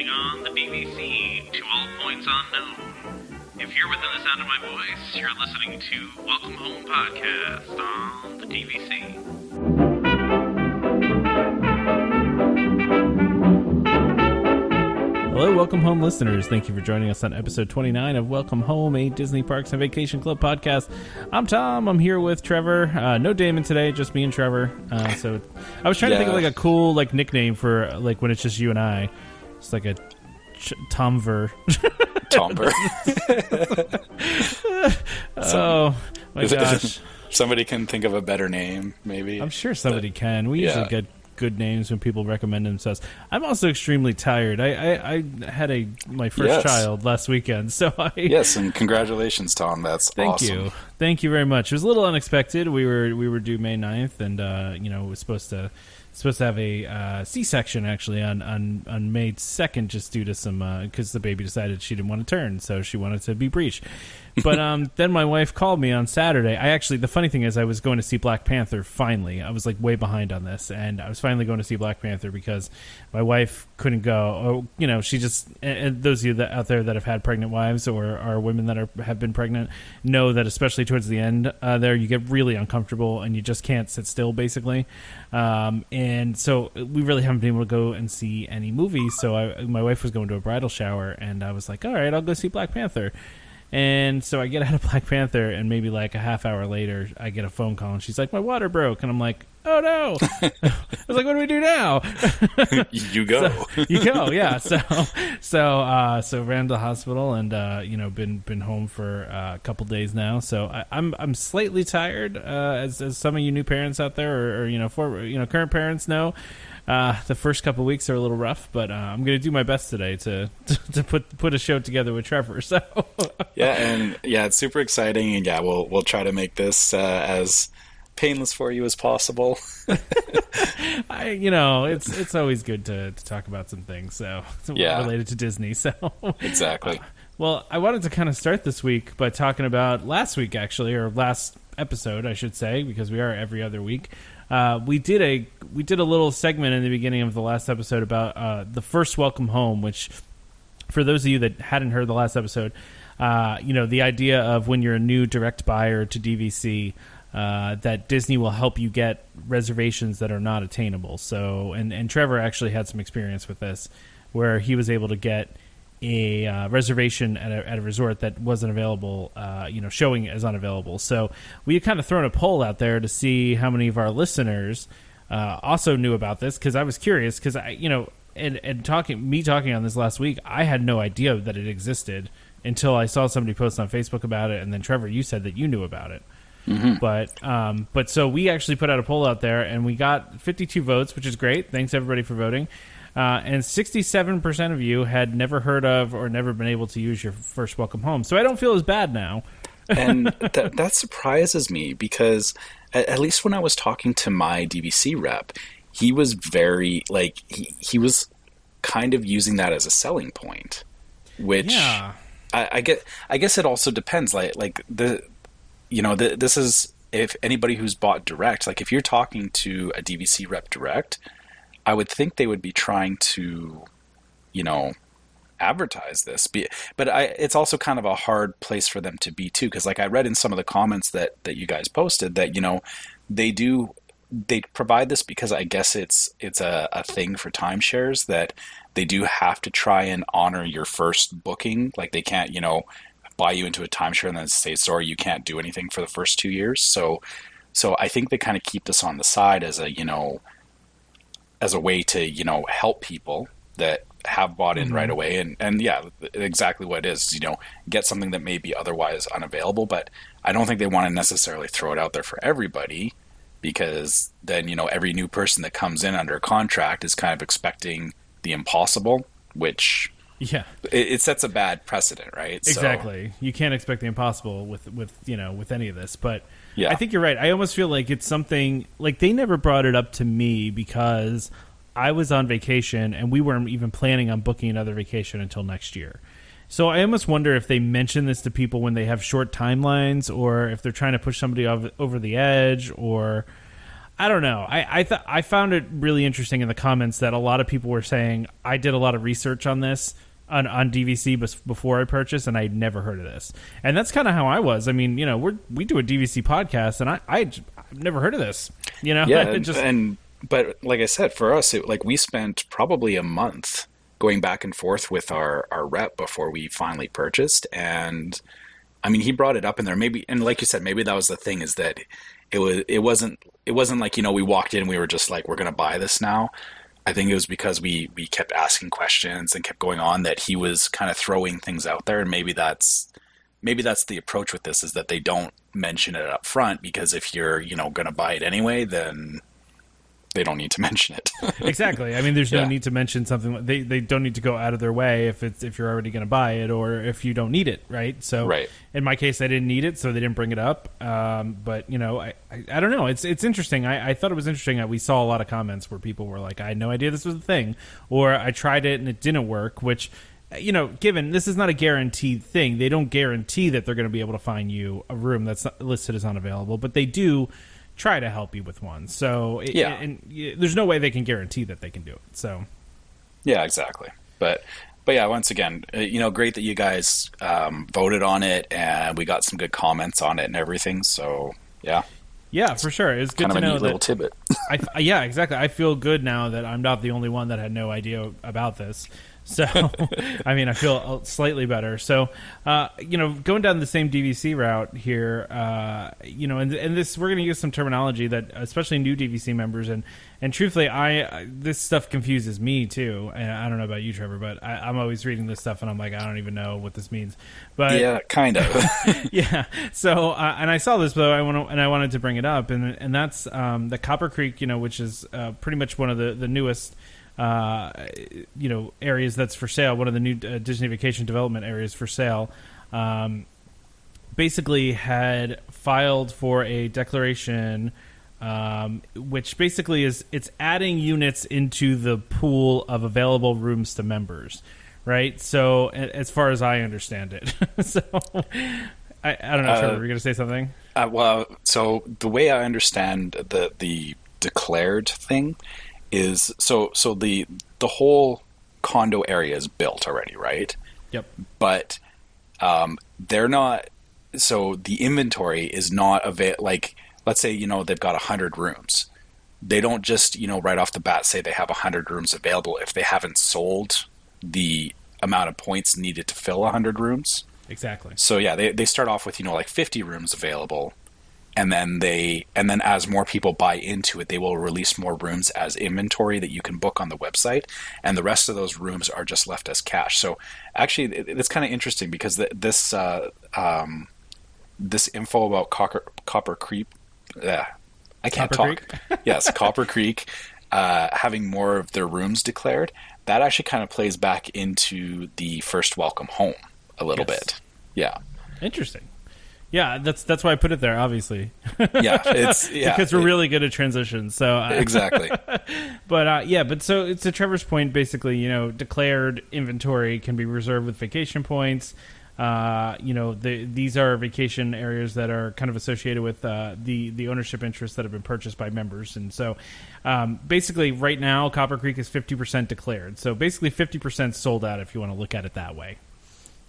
broadcasting on the BBC to all points unknown. If you're within the sound of my voice, you're listening to Welcome Home Podcast on the BBC. Hello, welcome home, listeners. Thank you for joining us on episode 29 of Welcome Home, a Disney Parks and Vacation Club podcast. I'm Tom. I'm here with Trevor. Uh, no Damon today, just me and Trevor. Uh, so I was trying to think of like a cool like nickname for like when it's just you and I. It's like a ch- Tomver. Tomber. oh my it- gosh! Somebody can think of a better name, maybe. I'm sure somebody can. We usually yeah. get good names when people recommend themselves. I'm also extremely tired. I I, I had a my first Yes. child last weekend, so I Yes, and congratulations, Tom. That's awesome. Thank awesome. you. Thank you very much. It was a little unexpected. We were we were due May 9th and uh, you know, was supposed to supposed to have a uh, C-section actually on on on May 2nd just due to some cuz the baby decided she didn't want to turn, so she wanted to be breech. But um then my wife called me on Saturday. I actually the funny thing is I was going to see Black Panther finally. I was like way behind on this and I was finally going to see Black Panther because my wife couldn't go. Oh, you know, she just and- those of you that out there that have had pregnant wives or are women that are have been pregnant know that especially towards the end uh, there you get really uncomfortable and you just can't sit still basically. Um, and so we really haven't been able to go and see any movies. So I, my wife was going to a bridal shower and I was like, all right, I'll go see Black Panther. And so I get out of Black Panther, and maybe like a half hour later, I get a phone call, and she's like, "My water broke," and I'm like, "Oh no!" I was like, "What do we do now?" You go. you go, yeah. So, so, uh, so ran to the hospital, and uh, you know, been been home for uh, a couple days now. So I, I'm I'm slightly tired, uh, as as some of you new parents out there, or, or you know, for you know, current parents know. Uh, the first couple weeks are a little rough, but uh, I'm going to do my best today to, to to put put a show together with Trevor. So yeah, and yeah, it's super exciting, and yeah, we'll we'll try to make this uh, as painless for you as possible. I, you know, it's it's always good to, to talk about some things. So Yeah. related to Disney. So exactly. Well, I wanted to kind of start this week by talking about last week, actually, or last episode, I should say, because we are every other week. Uh, we did a we did a little segment in the beginning of the last episode about uh, the first welcome home, which for those of you that hadn't heard the last episode, uh, you know the idea of when you're a new direct buyer to DVC. Uh, that Disney will help you get reservations that are not attainable. So, and, and Trevor actually had some experience with this, where he was able to get a uh, reservation at a, at a resort that wasn't available, uh, you know, showing as unavailable. So we had kind of thrown a poll out there to see how many of our listeners uh, also knew about this because I was curious because I, you know, and and talking me talking on this last week, I had no idea that it existed until I saw somebody post on Facebook about it, and then Trevor, you said that you knew about it. But um, but so we actually put out a poll out there, and we got 52 votes, which is great. Thanks everybody for voting. Uh, and 67% of you had never heard of or never been able to use your first welcome home. So I don't feel as bad now. and that that surprises me because at, at least when I was talking to my DVC rep, he was very like he, he was kind of using that as a selling point, which Yeah. I, I get. I guess it also depends. Like like the you know the, this is if anybody who's bought direct, like if you're talking to a DVC rep direct, I would think they would be trying to you know advertise this but I, it's also kind of a hard place for them to be too because like i read in some of the comments that that you guys posted that you know they do they provide this because i guess it's it's a, a thing for timeshares that they do have to try and honor your first booking. Like they can't you know buy you into a timeshare and then say sorry you can't do anything for the first two years. So so i think they kind of keep this on the side as a you know as a way to you know help people that have bought in right mm-hmm. away and and yeah exactly what it is you know get something that may be otherwise unavailable but i don't think they want to necessarily throw it out there for everybody because then you know every new person that comes in under a contract is kind of expecting the impossible which Yeah. it, it sets a bad precedent right So, Exactly. You can't expect the impossible with with you know with any of this, but Yeah. I think you're right. I almost feel like it's something like they never brought it up to me because I was on vacation and we weren't even planning on booking another vacation until next year. So I almost wonder if they mention this to people when they have short timelines or if they're trying to push somebody over the edge or I don't know. I I, th- I found it really interesting in the comments that a lot of people were saying I did a lot of research on this on, on DVC before I purchased, and I'd never heard of this. And that's kind of how I was. I mean, you know, we we do a DVC podcast, and I, I have never heard of this. You know, Yeah, and, just and but like I said, for us, it, like we spent probably a month going back and forth with our our rep before we finally purchased, and I mean, he brought it up in there. Maybe, and like you said, maybe that was the thing is that it was it wasn't it wasn't like you know we walked in we were just like we're gonna buy this now. I think it was because we we kept asking questions and kept going on that he was kind of throwing things out there, and maybe that's maybe that's the approach with this is that they don't mention it up front because if you're you know gonna buy it anyway, then they don't need to mention it. exactly. I mean, there's no Yeah. need to mention something. They they don't need to go out of their way if it's if you're already going to buy it or if you don't need it, right? So, Right. in my case, I didn't need it, so they didn't bring it up. Um, but you know, I, I I don't know. It's it's interesting. I, I thought it was interesting that we saw a lot of comments where people were like, "I had no idea this was a thing," or "I tried it and it didn't work," which. You know, given this is not a guaranteed thing, they don't guarantee that they're going to be able to find you a room that's listed as unavailable, but they do try to help you with one. So, it- Yeah. and there's no way they can guarantee that they can do it. So, Yeah, exactly. But but yeah, once again, uh, you know, great that you guys um, voted on it and we got some good comments on it and everything. So yeah, yeah, for sure, it's good kind of to a know neat little tidbit. I, yeah, exactly. I feel good now that I'm not the only one that had no idea about this. So, I mean, I feel slightly better. So, uh, you know, going down the same DVC route here, uh, you know, and, and this we're going to use some terminology that, especially new DVC members, and and truthfully, I, this stuff confuses me too. And I don't know about you, Trevor, but I, I'm always reading this stuff and I'm like, I don't even know what this means. But yeah, kind of. yeah. So, uh, and I saw this though, I want to, and I wanted to bring it up, and and that's um, the Copper Creek, you know, which is uh, pretty much one of the the newest. Uh, you know, areas that's for sale. One of the new uh, Disney Vacation Development areas for sale. Um, basically, had filed for a declaration, um, which basically is it's adding units into the pool of available rooms to members right? So, a- as far as I understand it, so I, I don't know. Uh, Trevor, were you going to say something? Uh, well, so the way I understand the the declared thing is so so the the whole condo area is built already, right? Yep. But um, they're not. So the inventory is not available. Like, let's say you know they've got hundred rooms. They don't just you know right off the bat say they have hundred rooms available if they haven't sold the amount of points needed to fill hundred rooms. Exactly. So yeah, they they start off with you know like 50 rooms available, and then they and then as more people buy into it, they will release more rooms as inventory that you can book on the website, and the rest of those rooms are just left as cash. So actually, it, it's kind of interesting because this uh, um, this info about Copper Copper Creek, uh, I can't Copper talk. yes, Copper Creek uh, having more of their rooms declared. That actually kind of plays back into the first welcome home a little Yes. bit. Yeah. Interesting. Yeah, that's that's why I put it there. Obviously, yeah, it's yeah, because we're it- really good at transitions. So, uh, exactly. but uh, yeah, but so it's to Trevor's point. Basically, you know, declared inventory can be reserved with vacation points. Uh, you know, the, these are vacation areas that are kind of associated with uh, the the ownership interests that have been purchased by members, and so um, basically, right now, Copper Creek is fifty percent declared. So basically, fifty percent sold out if you want to look at it that way.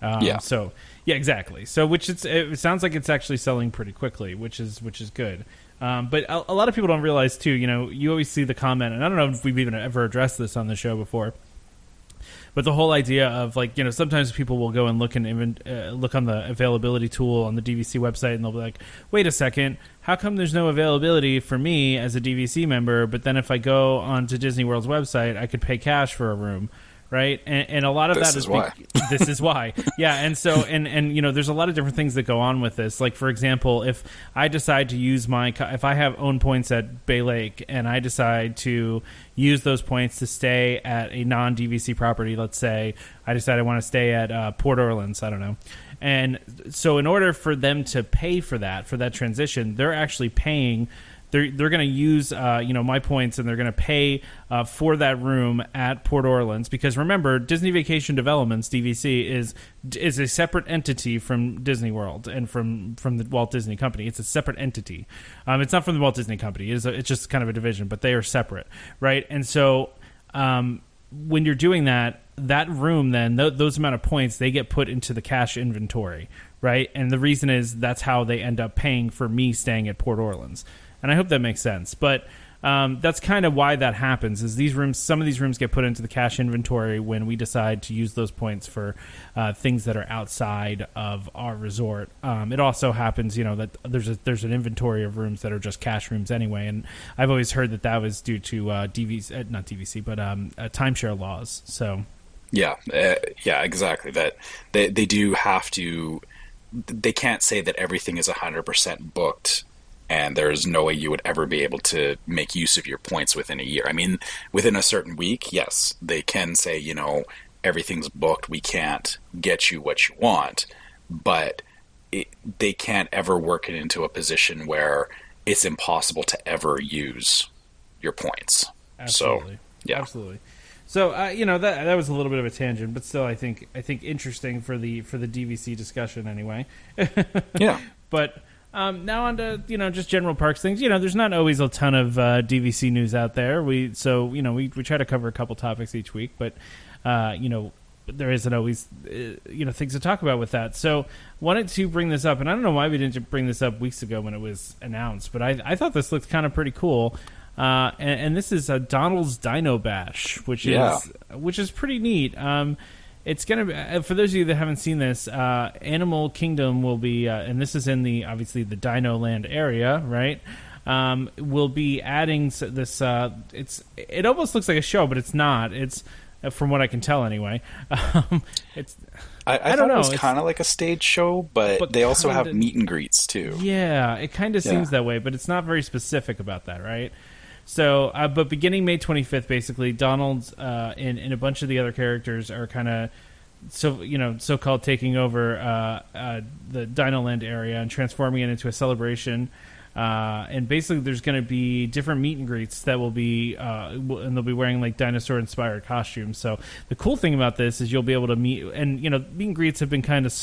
Um, Yeah. So yeah, exactly. So which it's it sounds like it's actually selling pretty quickly, which is which is good. Um, but a, a lot of people don't realize too. You know, you always see the comment, and I don't know if we've even ever addressed this on the show before. But the whole idea of like you know sometimes people will go and look and even uh, look on the availability tool on the DVC website and they'll be like, wait a second, how come there's no availability for me as a DVC member? But then if I go onto Disney World's website, I could pay cash for a room, right? And, and a lot of This that is is this is why, yeah. And so and and you know there's a lot of different things that go on with this. Like for example, if I decide to use my if I have own points at Bay Lake and I decide to use those points to stay at a non DVC property, let's say I decide I want to stay at uh, Port Orleans, I don't know. And so in order for them to pay for that for that transition, they're actually paying they're they're going to use uh, you know my points and they're going to pay uh, for that room at Port Orleans because remember Disney Vacation Developments DVC is is a separate entity from Disney World and from from the Walt Disney Company. It's a separate entity. Um, it's not from the Walt Disney Company. It's a, it's just kind of a division, but they are separate, right? And so um, when you're doing that, that room then th- those amount of points they get put into the cash inventory, right? And the reason is that's how they end up paying for me staying at Port Orleans. And I hope that makes sense. But um, that's kind of why that happens. Is these rooms? Some of these rooms get put into the cash inventory when we decide to use those points for uh, things that are outside of our resort. Um, it also happens, you know, that there's a, there's an inventory of rooms that are just cash rooms anyway. And I've always heard that that was due to uh, DVC, uh, not DVC, but um, uh, timeshare laws. So Yeah, uh, yeah, exactly. That they they do have to. They can't say that everything is hundred percent booked, and there's no way you would ever be able to make use of your points within a year. I mean, within a certain week, yes, they can say, you know, everything's booked. We can't get you what you want, but it, they can't ever work it into a position where it's impossible to ever use your points. Absolutely. So, yeah. absolutely. So uh, you know that that was a little bit of a tangent, but still, I think I think interesting for the for the DVC discussion anyway. Yeah. But um, now on to you know just general parks things. You know, there's not always a ton of uh, DVC news out there. We so you know we we try to cover a couple topics each week, but uh, you know there isn't always uh, you know things to talk about with that. So wanted to bring this up, and I don't know why we didn't bring this up weeks ago when it was announced, but I I thought this looked kind of pretty cool. Uh, and, and this is a Donald's Dino Bash, which Yeah. is which is pretty neat. Um, it's gonna be uh, for those of you that haven't seen this. Uh, Animal Kingdom will be, uh, and this is in the obviously the Dino Land area, right? Um, will be adding this. Uh, it's it almost looks like a show, but it's not. It's uh, from what I can tell anyway. Um, it's I, I, I don't know, it was it's- kind of like a stage show, but, But they also have kinda- meet and greets too. Yeah, it kind of Yeah. seems that way, but it's not very specific about that, right? So, uh, but beginning May 25th, basically, Donald uh, and, and a bunch of the other characters are kind of so you know so-called taking over uh, uh, the Dino Land area and transforming it into a celebration. Uh, and basically, there's going to be different meet and greets that will be, uh, and they'll be wearing like dinosaur-inspired costumes. So the cool thing about this is you'll be able to meet, and you know, meet and greets have been kind of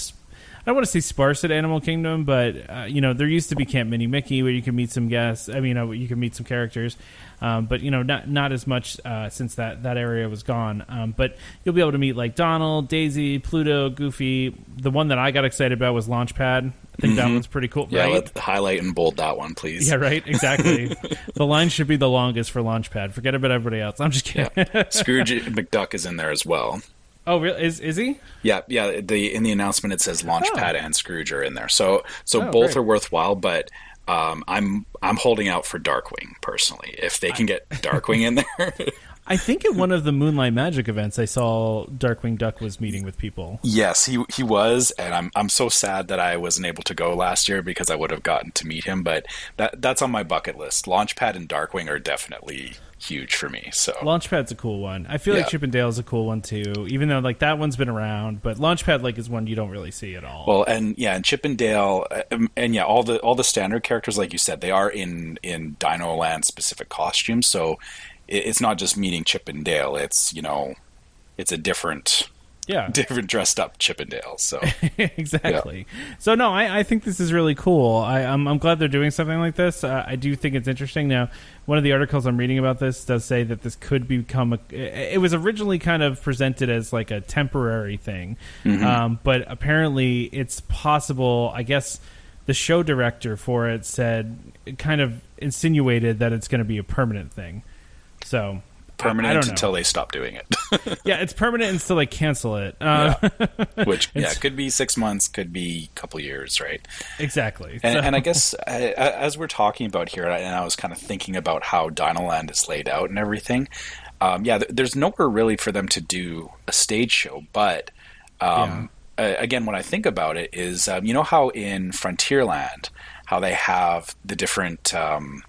I don't want to say sparse at Animal Kingdom, but uh, you know there used to be Camp Minnie-Mickey where you can meet some guests. I mean, you, you can meet some characters, um, but you know not not as much uh, since that that area was gone. Um, but you'll be able to meet like Donald, Daisy, Pluto, Goofy. The one that I got excited about was Launchpad. I think that one's pretty cool. Yeah, right? let's highlight and bold that one, please. yeah, right. Exactly. the line should be the longest for Launchpad. Forget about everybody else. I'm just kidding. Scrooge McDuck is in there as well. Oh, really? Is is he? Yeah, yeah. The in the announcement it says Launchpad and Scrooge are in there, so so Oh, both great. are worthwhile. But um, I'm I'm holding out for Darkwing personally. If they can get Darkwing in there, I think at one of the Moonlight Magic events, I saw Darkwing Duck was meeting with people. yes, he he was, and I'm I'm so sad that I wasn't able to go last year because I would have gotten to meet him. But that that's on my bucket list. Launchpad and Darkwing are definitely huge for me. So Launchpad's a cool one. I feel like Yeah. Chip 'n' Dale's a cool one too, even though like that one's been around, but Launchpad like is one you don't really see at all. Well, and yeah, and Chip 'n' Dale, um, and yeah, all the all the standard characters, like you said, they are in in Dino Land specific costumes. So it, it's not just meeting Chip 'n' Dale; it's you know, it's a different yeah, different dressed up Chip 'n' Dale. So exactly. So no, I, I think this is really cool. I, I'm, I'm glad they're doing something like this. Uh, I do think it's interesting. Now, one of the articles I'm reading about this does say that this could become a. It was originally kind of presented as like a temporary thing, um, but apparently it's possible. I guess the show director for it said, kind of insinuated that it's going to be a permanent thing. So. I- I permanent until they stop doing it. yeah, it's permanent until they cancel it. Uh, Which yeah, could be six months, could be a couple years, right? Exactly. And, So- and I guess uh, as we're talking about here, and I was kind of thinking about how Dinoland is laid out and everything. Um, yeah, th- there's nowhere really for them to do a stage show. But um, uh, again, when I think about it, is um, you know how in Frontierland, how they have the different um,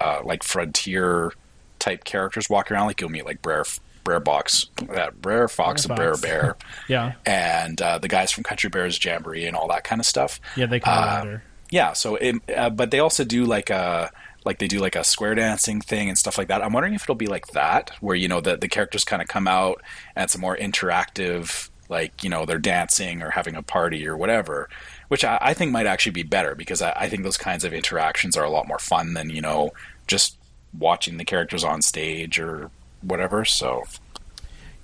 uh, like frontier type characters walking around, like you'll meet like Brer Brer Box, that Brer Fox, Brer and Brer. Bear, yeah, and uh, the guys from Country Bears Jamboree and all that kind of stuff. yeah, they come Uh, under. Yeah, so it, uh, but they also do like a like they do like a square dancing thing and stuff like that. I'm wondering if it'll be like that, where you know the the characters kind of come out and it's a more interactive, like you know they're dancing or having a party or whatever, which I, I think might actually be better because I, I think those kinds of interactions are a lot more fun than you know just watching the characters on stage or whatever. So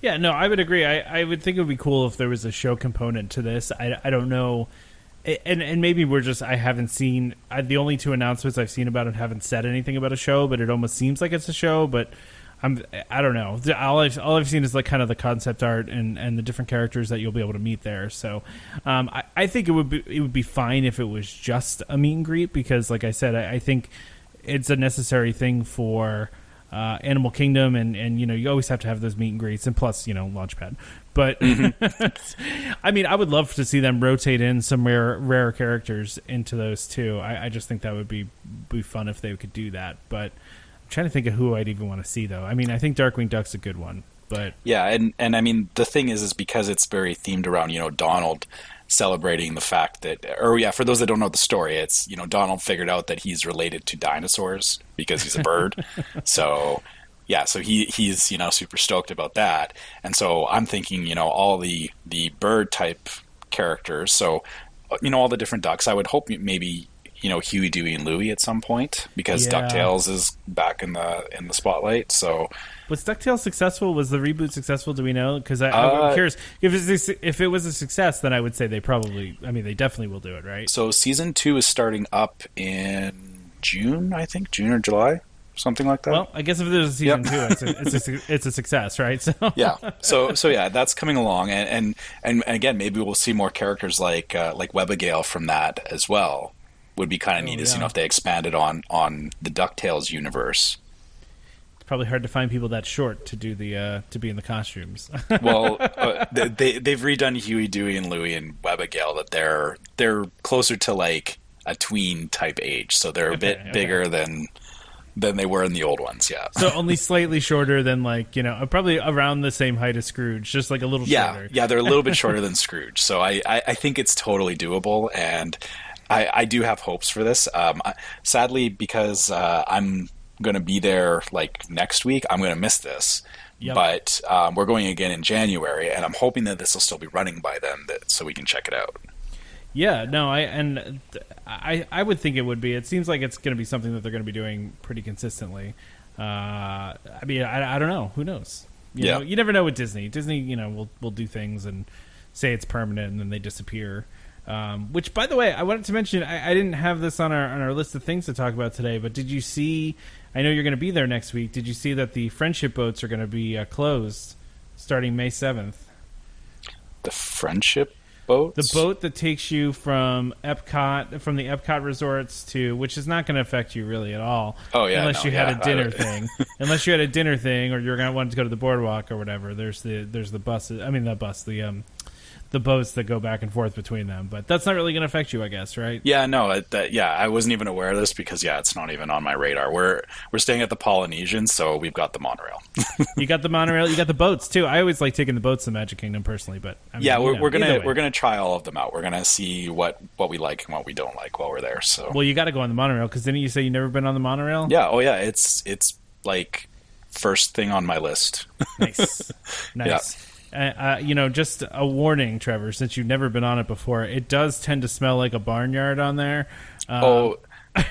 Yeah, no, I would agree. I, I would think it would be cool if there was a show component to this. I, I don't know. And and maybe we're just I haven't seen I, the only two announcements I've seen about it haven't said anything about a show, but it almost seems like it's a show. But I'm I don't know. All I've all I've seen is like kind of the concept art and, and the different characters that you'll be able to meet there. So um, I, I think it would be it would be fine if it was just a meet and greet because like I said I, I think it's a necessary thing for uh, Animal Kingdom, and and you know you always have to have those meet and greets, and plus you know Launchpad. But I mean, I would love to see them rotate in some rare rare characters into those too. I, I just think that would be be fun if they could do that. But I'm trying to think of who I'd even want to see though. I mean, I think Darkwing Duck's a good one, but Yeah, and and I mean the thing is, is because it's very themed around you know Donald celebrating the fact that, or yeah, for those that don't know the story, it's you know Donald figured out that he's related to dinosaurs because he's a bird. so yeah, so he he's you know super stoked about that, and so I'm thinking you know all the the bird type characters. So you know all the different ducks. I would hope maybe you know Huey, Dewey, and Louie at some point because Yeah. Ducktales is back in the in the spotlight. So Was DuckTales successful? Was the reboot successful? Do we know? Because I'm Uh, curious. If if it was a success, then I would say they probably. I mean, they definitely will do it, right? So season two is starting up in June, I think, June or July, something like that. Well, I guess if there's a season Yep. two, it's a, it's a it's a success, right? So yeah. So so yeah, that's coming along, and and and again, maybe we'll see more characters like uh, like Webbigail from that as well. Would be kind of Oh, neat, is you know if they expanded on on the Ducktales universe. Probably hard to find people that short to do the uh, to be in the costumes. Well, uh, they they- they've redone Huey, Dewey, and Louie and Webbigail that they're they're closer to like a tween type age, so they're a Okay, bit okay. bigger than than they were in the old ones. Yeah. so only slightly shorter than like you know probably around the same height as Scrooge, just like a little yeah, shorter. yeah, they're a little bit shorter than Scrooge, so I, I, I think it's totally doable, and I, I do have hopes for this. Um, I- sadly, because uh, I'm going to be there like next week, I'm going to miss this. Yep. But um, we're going again in January, and I'm hoping that this will still be running by then, that, so we can check it out. Yeah, no, I and I I would think it would be. It seems like it's going to be something that they're going to be doing pretty consistently. Uh, I mean, I, I don't know. Who knows? You Yeah. know, you never know with Disney. Disney, you know, will will do things and say it's permanent, and then they disappear. Um, which, by the way, I wanted to mention. I, I didn't have this on our on our list of things to talk about today, but did you see? I know you're going to be there next week. Did you see that the friendship boats are going to be uh, closed starting May seventh? The friendship boats. The boat that takes you from Epcot, from the Epcot resorts to, which is not going to affect you really at all. Oh, yeah, unless no, you had yeah, a dinner thing. unless you had a dinner thing, or you're going to want to go to the boardwalk or whatever. There's the there's the buses. I mean, the bus, the um, the boats that go back and forth between them. But that's not really going to affect you, I guess, right? Yeah, no, it, that, yeah, I wasn't even aware of this because yeah, it's not even on my radar. We're we're staying at the Polynesian, so we've got the monorail. You got the monorail, you got the boats too. I always like taking the boats to Magic Kingdom personally, but I mean, yeah, we're, know, we're gonna we're gonna try all of them out. We're gonna see what what we like and what we don't like while we're there. So Well, you got to go on the monorail because didn't you say you never been on the monorail? yeah, oh yeah, it's it's like first thing on my list. Nice, nice. Uh, uh, you know, just a warning, Trevor, since you've never been on it before, it does tend to smell like a barnyard on there. Um, oh,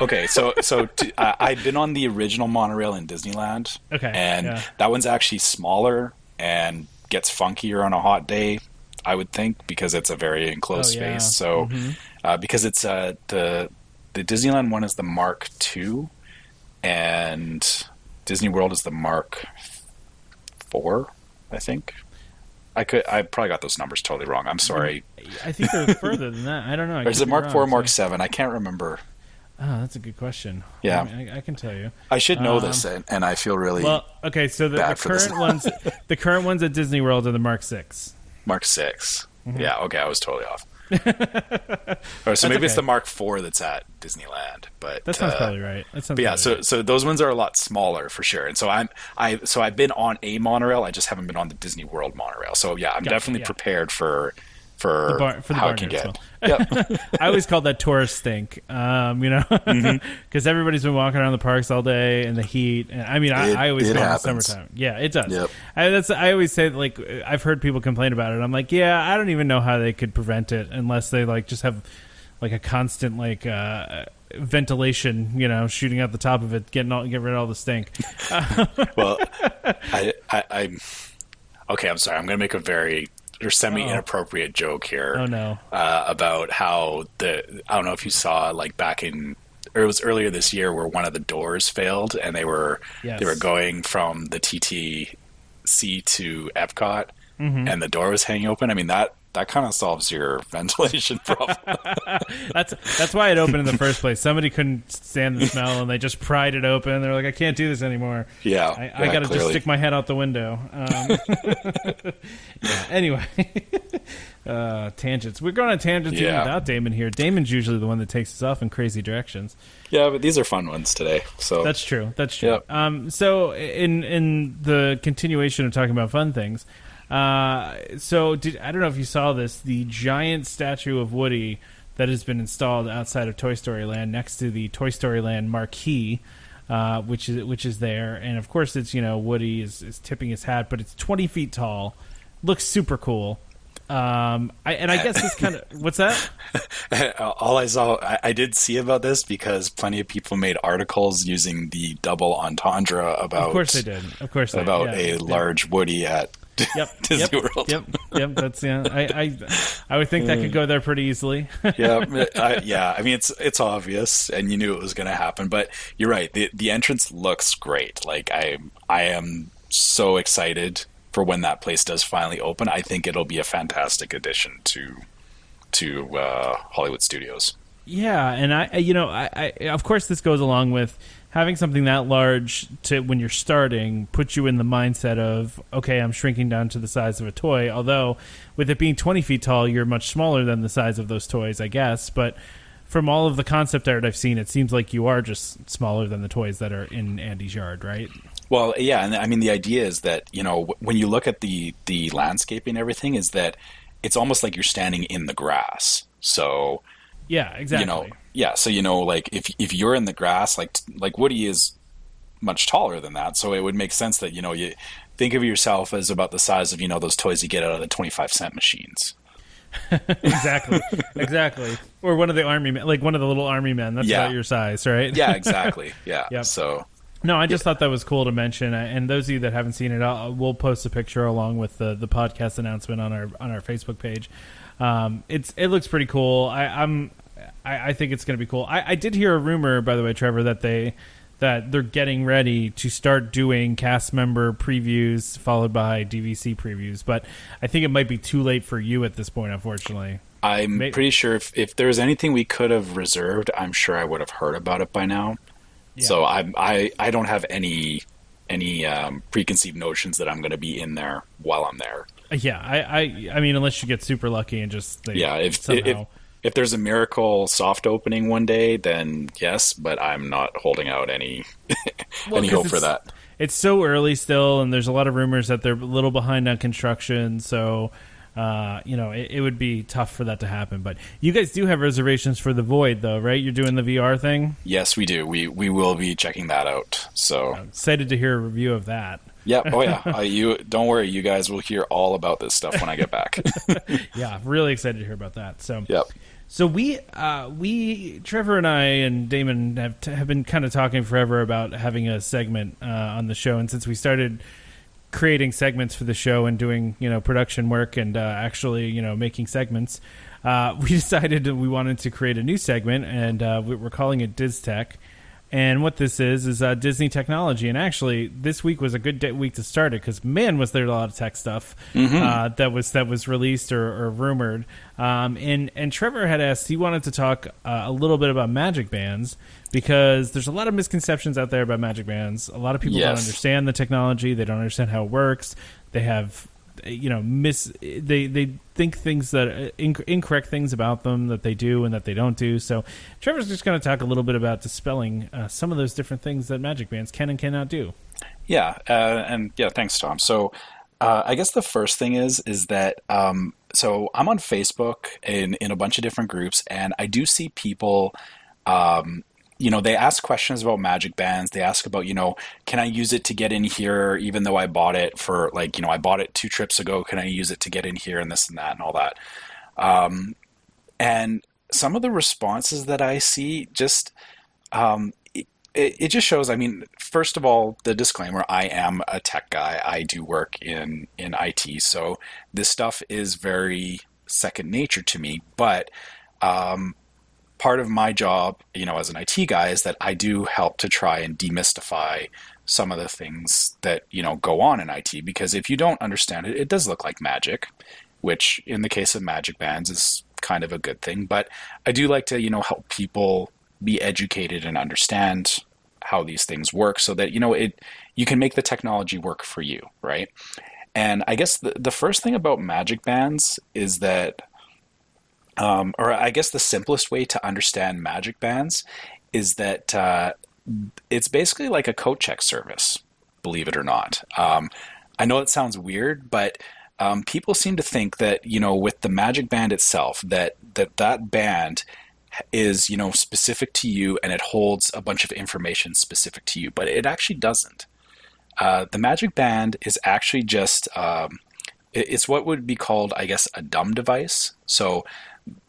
okay. So so t- I I've been on the original monorail in Disneyland. Okay, and yeah. that one's actually smaller and gets funkier on a hot day. I would think because it's a very enclosed Oh, yeah. space. So Mhm. uh, because it's uh, the the Disneyland one is the Mark II, and Disney World is the Mark Four, I think. I could I probably got those numbers totally wrong. I'm sorry. I think they're further than that. I don't know. I Or is it Mark Four or Mark Seven? I can't remember. Oh, that's a good question. Yeah. I, mean, I, I can tell you. I should know Um, this, and, and I feel really Well, okay, so the, the current ones, the current ones at Disney World are the Mark Six. Mark 6 Yeah, okay, I was totally off. Or That's so maybe it's the Mark Four that's at Disneyland, but That sounds uh, probably right. That sounds But yeah, probably so so those ones are a lot smaller for sure. And so I'm I so I've been on a monorail. I just haven't been on the Disney World monorail. So yeah, I'm Gotcha, definitely yeah. prepared for for, The bar- for the how it can get. smell. Yep. I always call that tourist stink, um, you know, because Mm-hmm. everybody's been walking around the parks all day in the heat. And I mean, I, It- I always it go in the happens. summertime. Yeah, it does. Yep. I, that's I always say like I've heard people complain about it. I'm like, yeah, I don't even know how they could prevent it unless they like just have like a constant like uh, ventilation, you know, shooting out the top of it, getting all get rid of all the stink. well, I, I, I'm okay. I'm sorry. I'm going to make a very or semi inappropriate joke here. Oh, no. Uh, about how the I don't know if you saw like back in or it was earlier this year where one of the doors failed and they were Yes. they were going from the TTC to Epcot Mm-hmm. and the door was hanging open. I mean that that kind of solves your ventilation problem. That's that's why it opened in the first place. Somebody couldn't stand the smell and they just pried it open. They're like, I can't do this anymore. yeah, I, I yeah, got to just stick my head out the window. Um, yeah, anyway, uh, tangents. We're going on tangents even Yeah. without Damon here. Damon's usually the one that takes us off in crazy directions. Yeah, but these are fun ones today. So That's true. That's true. Yep. Um, so in in the continuation of talking about fun things, uh, so did, I don't know if you saw this. The giant statue of Woody that has been installed outside of Toy Story Land, next to the Toy Story Land marquee. Uh, which is which is there, and of course it's you know Woody is, is tipping his hat, but it's twenty feet tall, looks super cool. Um, I, and I guess it's kind of what's that? all I saw, I, I did see about this because plenty of people made articles using the double entendre about Of course they did. Of course they about yeah, a large Woody at Yep. Disney yep, World. Yep. Yep. That's yeah. I, I I would think that could go there pretty easily. yeah, I, yeah. I mean, it's it's obvious, and you knew it was going to happen. But you're right. the The entrance looks great. Like I, I am so excited for when that place does finally open. I think it'll be a fantastic addition to to uh, Hollywood Studios. yeah, and I, I- you know, I, I of course this goes along with having something that large to when you're starting puts you in the mindset of okay, I'm shrinking down to the size of a toy. Although with it being 20 feet tall, you're much smaller than the size of those toys, I guess. But from all of the concept art I've seen, it seems like you are just smaller than the toys that are in Andy's yard, right? Well, yeah, and I mean the idea is that you know when you look at the the landscaping and everything, is that it's almost like you're standing in the grass. So Yeah, exactly. you know, yeah. So you know, like if if you're in the grass, like like Woody is much taller than that, so it would make sense that you know you think of yourself as about the size of you know those toys you get out of the twenty five cent machines. exactly, exactly. Or one of the army men, like one of the little army men. That's Yeah. about your size, right? Yeah, exactly. Yeah. Yep. So No, I just thought that was cool to mention. And those of you that haven't seen it, I'll, we'll post a picture along with the, the podcast announcement on our on our Facebook page. Um, it's it looks pretty cool. I, I'm I, I think it's going to be cool. I, I did hear a rumor, by the way, Trevor, that they that they're getting ready to start doing cast member previews followed by DVC previews. But I think it might be too late for you at this point, unfortunately. I'm May- pretty sure if if there was anything we could have reserved, I'm sure I would have heard about it by now. So I I I don't have any any um, preconceived notions that I'm going to be in there while I'm there. Yeah, I, I, I mean, unless you get super lucky and just they, Yeah, if somehow. if if there's a miracle soft opening one day, then yes, but I'm not holding out any Well, any 'cause hope for that. It's so early still, and there's a lot of rumors that they're a little behind on construction. So, uh, you know, it, it would be tough for that to happen. But you guys do have reservations for the Void, though, right? You're doing the VR thing. Yes, we do. We we will be checking that out. So I'm Excited to hear a review of that. Yeah, oh yeah. Uh, you don't worry, you guys will hear all about this stuff when I get back. Yeah, really excited to hear about that. So, yep. So we, uh, we, Trevor and I and Damon have t- have been kind of talking forever about having a segment uh, on the show, and since we started creating segments for the show and doing you know production work and uh, actually you know making segments, uh, we decided that we wanted to create a new segment, and uh, we- we're calling it DisTech. And what this is is uh, Disney technology. And actually, this week was a good day, week to start it because man, was there a lot of tech stuff uh, that was that was released or, or rumored. Um, and and Trevor had asked he wanted to talk uh, a little bit about Magic Bands because there's a lot of misconceptions out there about Magic Bands. A lot of people don't understand the technology. They don't understand how it works. They have you know miss they they think things that uh, inc- incorrect things about them that they do and that they don't do so trevor's just going to talk a little bit about dispelling uh, some of those different things that magic bands can and cannot do Yeah, uh, and yeah, thanks, Tom. So Uh, I guess the first thing is is that um, so I'm on Facebook in in a bunch of different groups, and I do see people. Um, you know, they ask questions about magic bands. They ask about, you know, can I use it to get in here, even though I bought it for like, you know, I bought it two trips ago. Can I use it to get in here and this and that and all that? Um, and some of the responses that I see just um, it, it just shows. I mean, first of all, the disclaimer: I am a tech guy. I do work in in IT, so this stuff is very second nature to me. But um, part of my job, you know, as an IT guy, is that I do help to try and demystify some of the things that you know go on in IT. Because if you don't understand it, it does look like magic, which in the case of magic bands is kind of a good thing. But I do like to, you know, help people be educated and understand how these things work so that, you know, it you can make the technology work for you, right? And I guess the, the first thing about magic bands is that um, or I guess the simplest way to understand magic bands is that uh, it's basically like a coat check service, believe it or not. Um, I know it sounds weird, but um, people seem to think that you know with the magic band itself that that that band is you know specific to you and it holds a bunch of information specific to you but it actually doesn't uh, the magic band is actually just um, it's what would be called i guess a dumb device so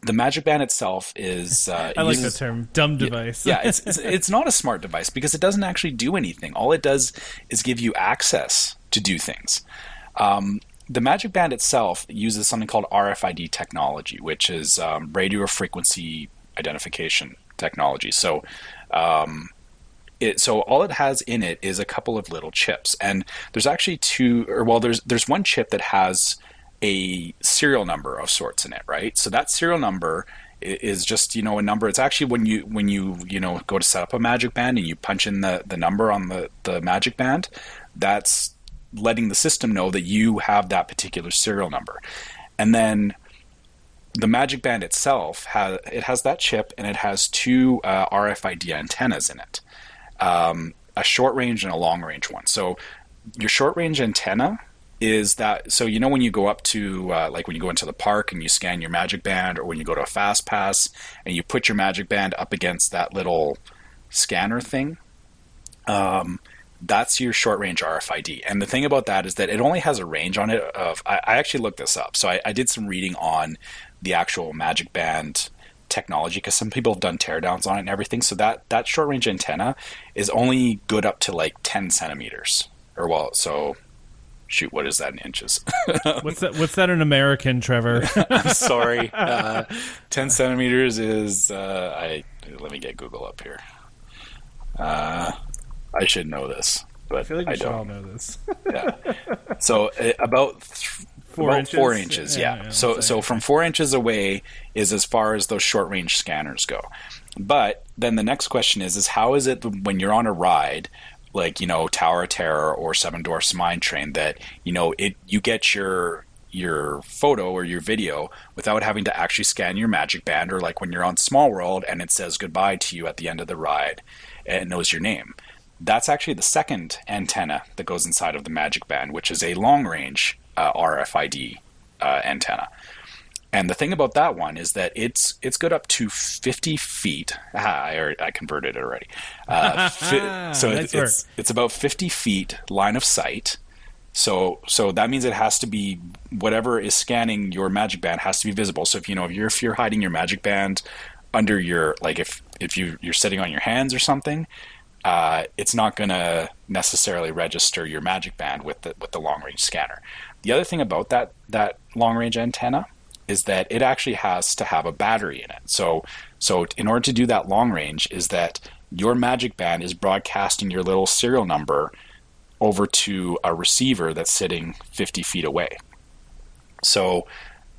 the magic band itself is uh, i like the term dumb device. yeah, yeah it's, it's, it's not a smart device because it doesn't actually do anything. All it does is give you access to do things. Um, the Magic Band itself uses something called RFID technology, which is um, radio frequency identification technology. So, um, it, so all it has in it is a couple of little chips, and there's actually two, or well, there's there's one chip that has a serial number of sorts in it, right? So that serial number is just you know a number. It's actually when you when you you know go to set up a Magic Band and you punch in the the number on the the Magic Band, that's letting the system know that you have that particular serial number. And then the Magic Band itself has it has that chip and it has two uh, RFID antennas in it, um, a short range and a long range one. So your short range antenna is that so you know when you go up to uh, like when you go into the park and you scan your Magic Band, or when you go to a Fast Pass and you put your Magic Band up against that little scanner thing. Um, that's your short range RFID. And the thing about that is that it only has a range on it of, I, I actually looked this up. So I, I, did some reading on the actual Magic Band technology because some people have done teardowns on it and everything. So that, that short range antenna is only good up to like 10 centimeters. Or well, so shoot, what is that in inches? what's that? What's that in American, Trevor? I'm sorry. Uh, 10 centimeters is, uh, I, let me get Google up here. Uh, I should know this, but I feel like we I should don't. all know this. yeah. So uh, about th- Four about inches? four inches, Yeah, yeah. yeah, so so from four inches away is as far as those short range scanners go. But then the next question is is how is it when you're on a ride, like you know Tower of Terror or Seven Dwarfs Mine Train, that you know it you get your your photo or your video without having to actually scan your magic band or like when you're on Small World and it says goodbye to you at the end of the ride and it knows your name that's actually the second antenna that goes inside of the Magic Band, which is a long range uh, RFID uh, antenna. And the thing about that one is that it's it's good up to 50 feet. Ah, I, I converted it already. Uh, fi- so it, it's it's about 50 feet line of sight. So so that means it has to be whatever is scanning your Magic Band has to be visible. So if you know if you're if you're hiding your Magic Band under your like if if you you're sitting on your hands or something, uh, it's not going to necessarily register your magic band with the with the long range scanner. The other thing about that that long range antenna is that it actually has to have a battery in it. So so in order to do that long range is that your magic band is broadcasting your little serial number over to a receiver that's sitting 50 feet away. So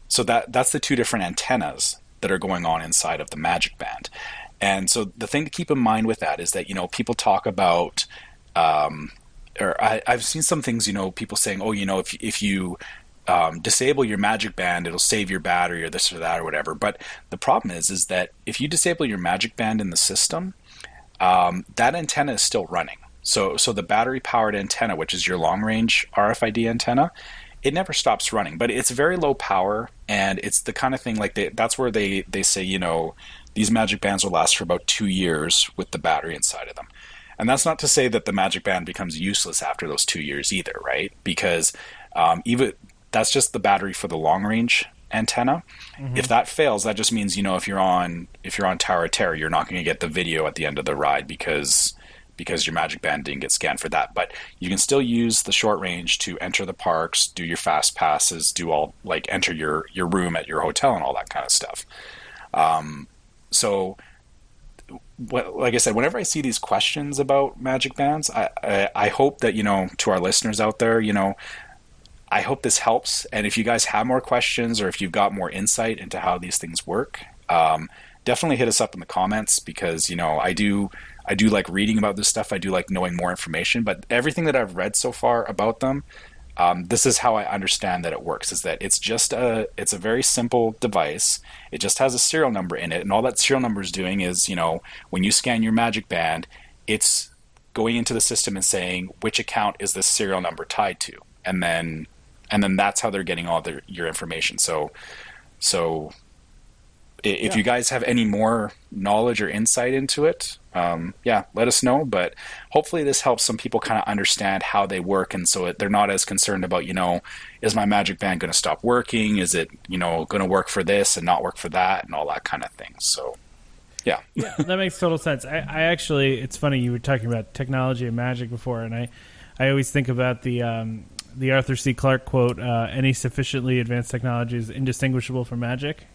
so that that's the two different antennas that are going on inside of the magic band. And so the thing to keep in mind with that is that you know people talk about, um, or I, I've seen some things you know people saying, oh you know if if you um, disable your magic band, it'll save your battery or this or that or whatever. But the problem is is that if you disable your magic band in the system, um, that antenna is still running. So so the battery powered antenna, which is your long range RFID antenna, it never stops running, but it's very low power and it's the kind of thing like they, that's where they they say you know these magic bands will last for about two years with the battery inside of them. And that's not to say that the magic band becomes useless after those two years either, right? Because um, even that's just the battery for the long range antenna. Mm-hmm. If that fails, that just means you know if you're on if you're on Tower of Terror, you're not going to get the video at the end of the ride because because your magic band didn't get scanned for that. But you can still use the short range to enter the parks, do your fast passes, do all like enter your your room at your hotel and all that kind of stuff. Um, so like I said, whenever I see these questions about magic bands, I, I, I hope that you know to our listeners out there, you know, I hope this helps. And if you guys have more questions or if you've got more insight into how these things work, um, definitely hit us up in the comments because you know I do I do like reading about this stuff. I do like knowing more information. But everything that I've read so far about them, um, this is how I understand that it works: is that it's just a it's a very simple device. It just has a serial number in it, and all that serial number is doing is you know when you scan your Magic Band, it's going into the system and saying which account is this serial number tied to, and then and then that's how they're getting all their your information. So so if yeah. you guys have any more knowledge or insight into it, um, yeah, let us know. But hopefully, this helps some people kind of understand how they work, and so it, they're not as concerned about, you know, is my magic band going to stop working? Is it, you know, going to work for this and not work for that, and all that kind of thing. So, yeah, yeah, that makes total sense. I, I, actually, it's funny you were talking about technology and magic before, and I, I always think about the. Um, the Arthur C. Clarke quote: uh, "Any sufficiently advanced technology is indistinguishable from magic."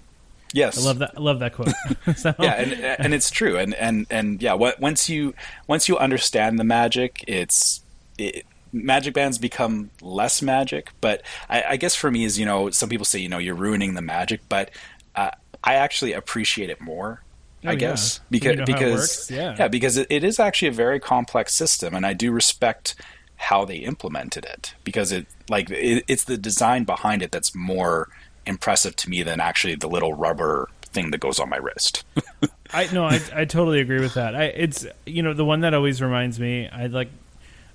Yes, I love that. I love that quote. so. Yeah, and, and it's true. And and and yeah, what, once you once you understand the magic, it's it, magic bands become less magic. But I, I, guess for me is you know some people say you know you're ruining the magic, but uh, I actually appreciate it more. Oh, I guess yeah. because because yeah. yeah because it, it is actually a very complex system, and I do respect how they implemented it because it like it, it's the design behind it that's more impressive to me than actually the little rubber thing that goes on my wrist. I no, I, I totally agree with that. I it's you know the one that always reminds me. I like.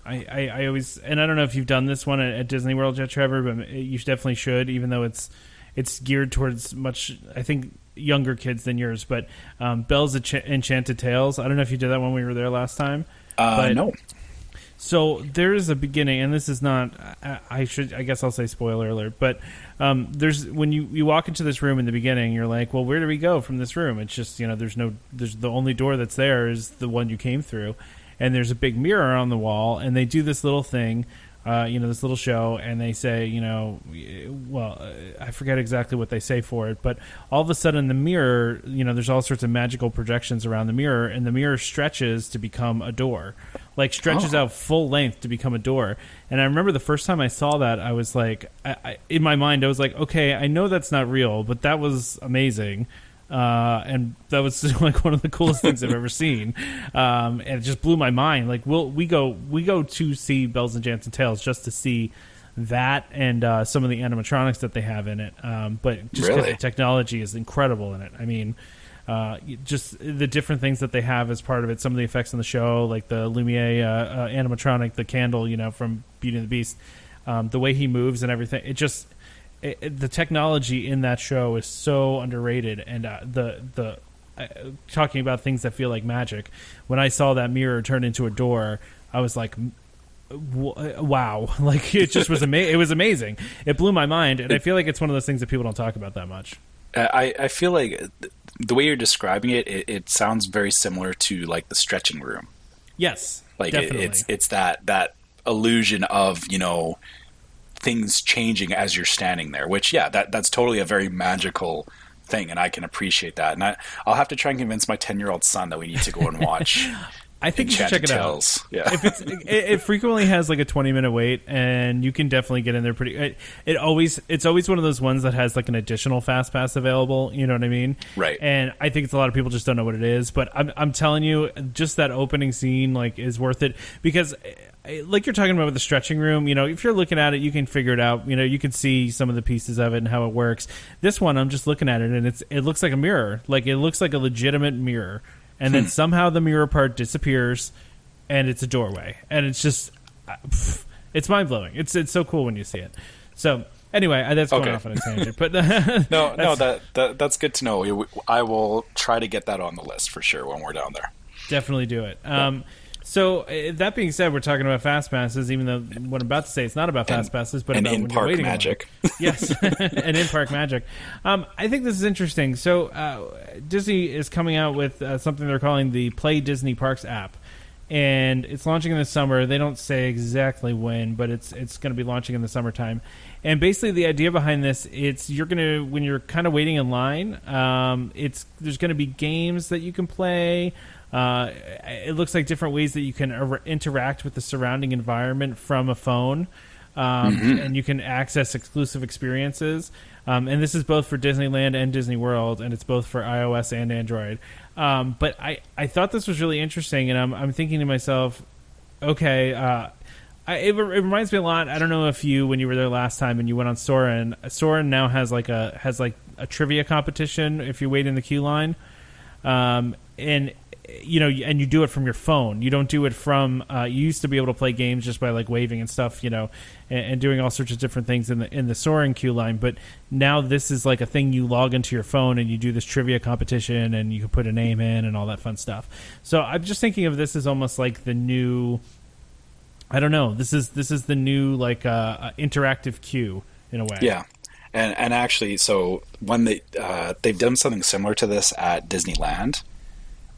I, I, I always and I don't know if you've done this one at, at Disney World yet, Trevor, but you definitely should. Even though it's it's geared towards much, I think younger kids than yours. But um, Belle's Enchanted Tales. I don't know if you did that when we were there last time. Uh, but no. So there is a beginning, and this is not. I, I should. I guess I'll say spoiler alert. But um, there's when you you walk into this room in the beginning, you're like, well, where do we go from this room? It's just you know, there's no. There's the only door that's there is the one you came through, and there's a big mirror on the wall, and they do this little thing. Uh, you know this little show, and they say, you know, well, uh, I forget exactly what they say for it, but all of a sudden the mirror, you know, there's all sorts of magical projections around the mirror, and the mirror stretches to become a door like stretches oh. out full length to become a door. And I remember the first time I saw that, I was like, I, I, in my mind, I was like, okay, I know that's not real, but that was amazing. Uh, and that was like one of the coolest things I've ever seen. Um, and it just blew my mind. Like, we'll, we go we go to see Belle's Enchanted Tales just to see that and uh, some of the animatronics that they have in it. Um, but just because really? the technology is incredible in it. I mean, uh, just the different things that they have as part of it. Some of the effects in the show, like the Lumiere uh, uh, animatronic, the candle, you know, from Beauty and the Beast, um, the way he moves and everything. It just it, it, the technology in that show is so underrated, and uh, the the uh, talking about things that feel like magic. When I saw that mirror turn into a door, I was like, wow like it just was amazing it was amazing it blew my mind and i feel like it's one of those things that people don't talk about that much I, I feel like the way you're describing it, it, it sounds very similar to like the stretching room. Yes, like it, it's it's that that illusion of you know things changing as you're standing there. Which yeah, that that's totally a very magical thing, and I can appreciate that. And I, I'll have to try and convince my ten year old son that we need to go and watch I think you should check it out. Yeah, if it's it, it, frequently has like a twenty minute wait, and you can definitely get in there pretty. It, it, always it's always one of those ones that has like an additional fast pass available. You know what I mean? Right. And I think it's a lot of people just don't know what it is. But I'm I'm telling you, just that opening scene like is worth it because. Eh, like you're talking about with the stretching room, you know, if you're looking at it, you can figure it out. You know, you can see some of the pieces of it and how it works. This one, I'm just looking at it, and it's it looks like a mirror. Like it looks like a legitimate mirror and then hmm. somehow the mirror part disappears and it's a doorway, and it's just uh, pff, it's mind blowing. It's it's so cool when you see it. So anyway, uh, that's going Okay. off on a tangent, but No, no, that, that that's good to know. I will try to get that on the list for sure when we're down there. definitely do it. Um, so uh, that being said, we're talking about fast passes, even though what I'm about to say it's not about fast And- passes, but about in-park waiting magic. yes, and in park magic. Um, I think this is interesting. So uh, Disney is coming out with uh, something they're calling the Play Disney Parks app, and it's launching in the summer. They don't say exactly when, but it's it's going to be launching in the summertime. And basically, the idea behind this, it's you're gonna when you're kind of waiting in line, um, it's there's going to be games that you can play. Uh, it looks like different ways that you can er- interact with the surrounding environment from a phone um, and you can access exclusive experiences. Um, and this is both for Disneyland and Disney World, and it's both for iOS and Android. Um, but I, I thought this was really interesting, and I'm, I'm thinking to myself, okay, uh, I, it, it reminds me a lot. I don't know if you, when you were there last time and you went on Soaring, Soaring now has like a has like a trivia competition if you wait in the queue line, um, and you know, and you do it from your phone. You don't do it from. Uh, you used to be able to play games just by like waving and stuff, you know, and, and doing all sorts of different things in the in the Soaring queue line. But now this is like a thing you log into your phone and you do this trivia competition and you can put a name in and all that fun stuff. So I'm just thinking of this as almost like the new. I don't know. This is this is the new like uh, uh, interactive queue in a way. Yeah, and and actually, so when they uh, they've done something similar to this at Disneyland.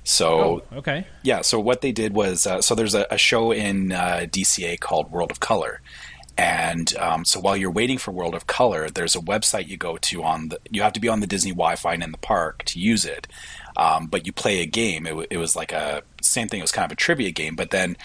So Oh, okay. yeah, so what they did was uh, so there's a, a show in uh, DCA called World of Color, and um, so while you're waiting for World of Color, there's a website you go to on the you have to be on the Disney Wi-Fi and in the park to use it, um, but you play a game. It, w- it was like a same thing. It was kind of a trivia game, but then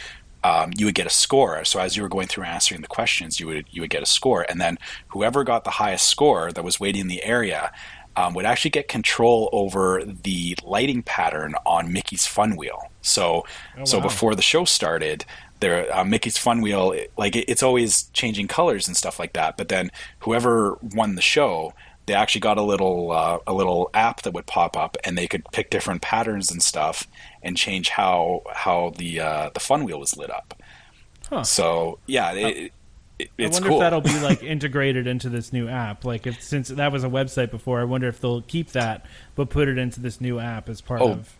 um, you would get a score. So as you were going through answering the questions, you would you would get a score, and then whoever got the highest score that was waiting in the area um, would actually get control over the lighting pattern on Mickey's Fun Wheel. So so wow. before the show started. There, uh, Mickey's Fun Wheel, it- like it, it's always changing colors and stuff like that. But then, whoever won the show, they actually got a little uh, a little app that would pop up, and they could pick different patterns and stuff, and change how how the uh, the Fun Wheel was lit up. Huh. So yeah, it, it, I wonder cool. if that'll be like integrated into this new app. Like if since that was a website before, I wonder if they'll keep that but put it into this new app as part Oh, of.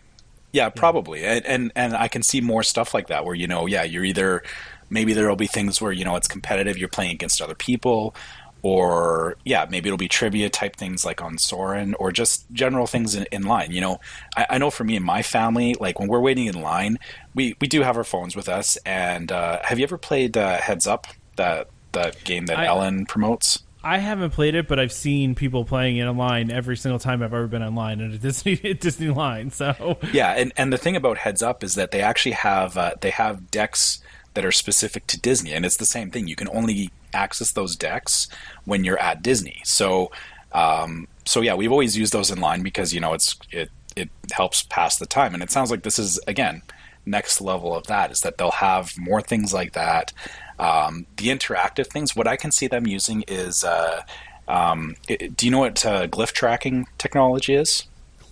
Yeah, probably. And, and and I can see more stuff like that where you know, yeah, you're either maybe there'll be things where you know it's competitive, you're playing against other people, or yeah, maybe it'll be trivia type things like on Soaring, or just general things in, in line. You know, I, I know for me and my family, like when we're waiting in line, we we do have our phones with us. And uh, have you ever played uh, Heads Up, that that game that I- Ellen promotes? I haven't played it, but I've seen people playing it online every single time I've ever been online at a Disney at Disney line. So Yeah, and, and the thing about Heads Up is that they actually have uh, they have decks that are specific to Disney, and it's the same thing. You can only access those decks when you're at Disney. So, um, so yeah, we've always used those in line because you know it's it it helps pass the time, and it sounds like this is again next level of that is that they'll have more things like that. Um, the interactive things, what I can see them using is. Uh, um, it- do you know what uh, glyph tracking technology is?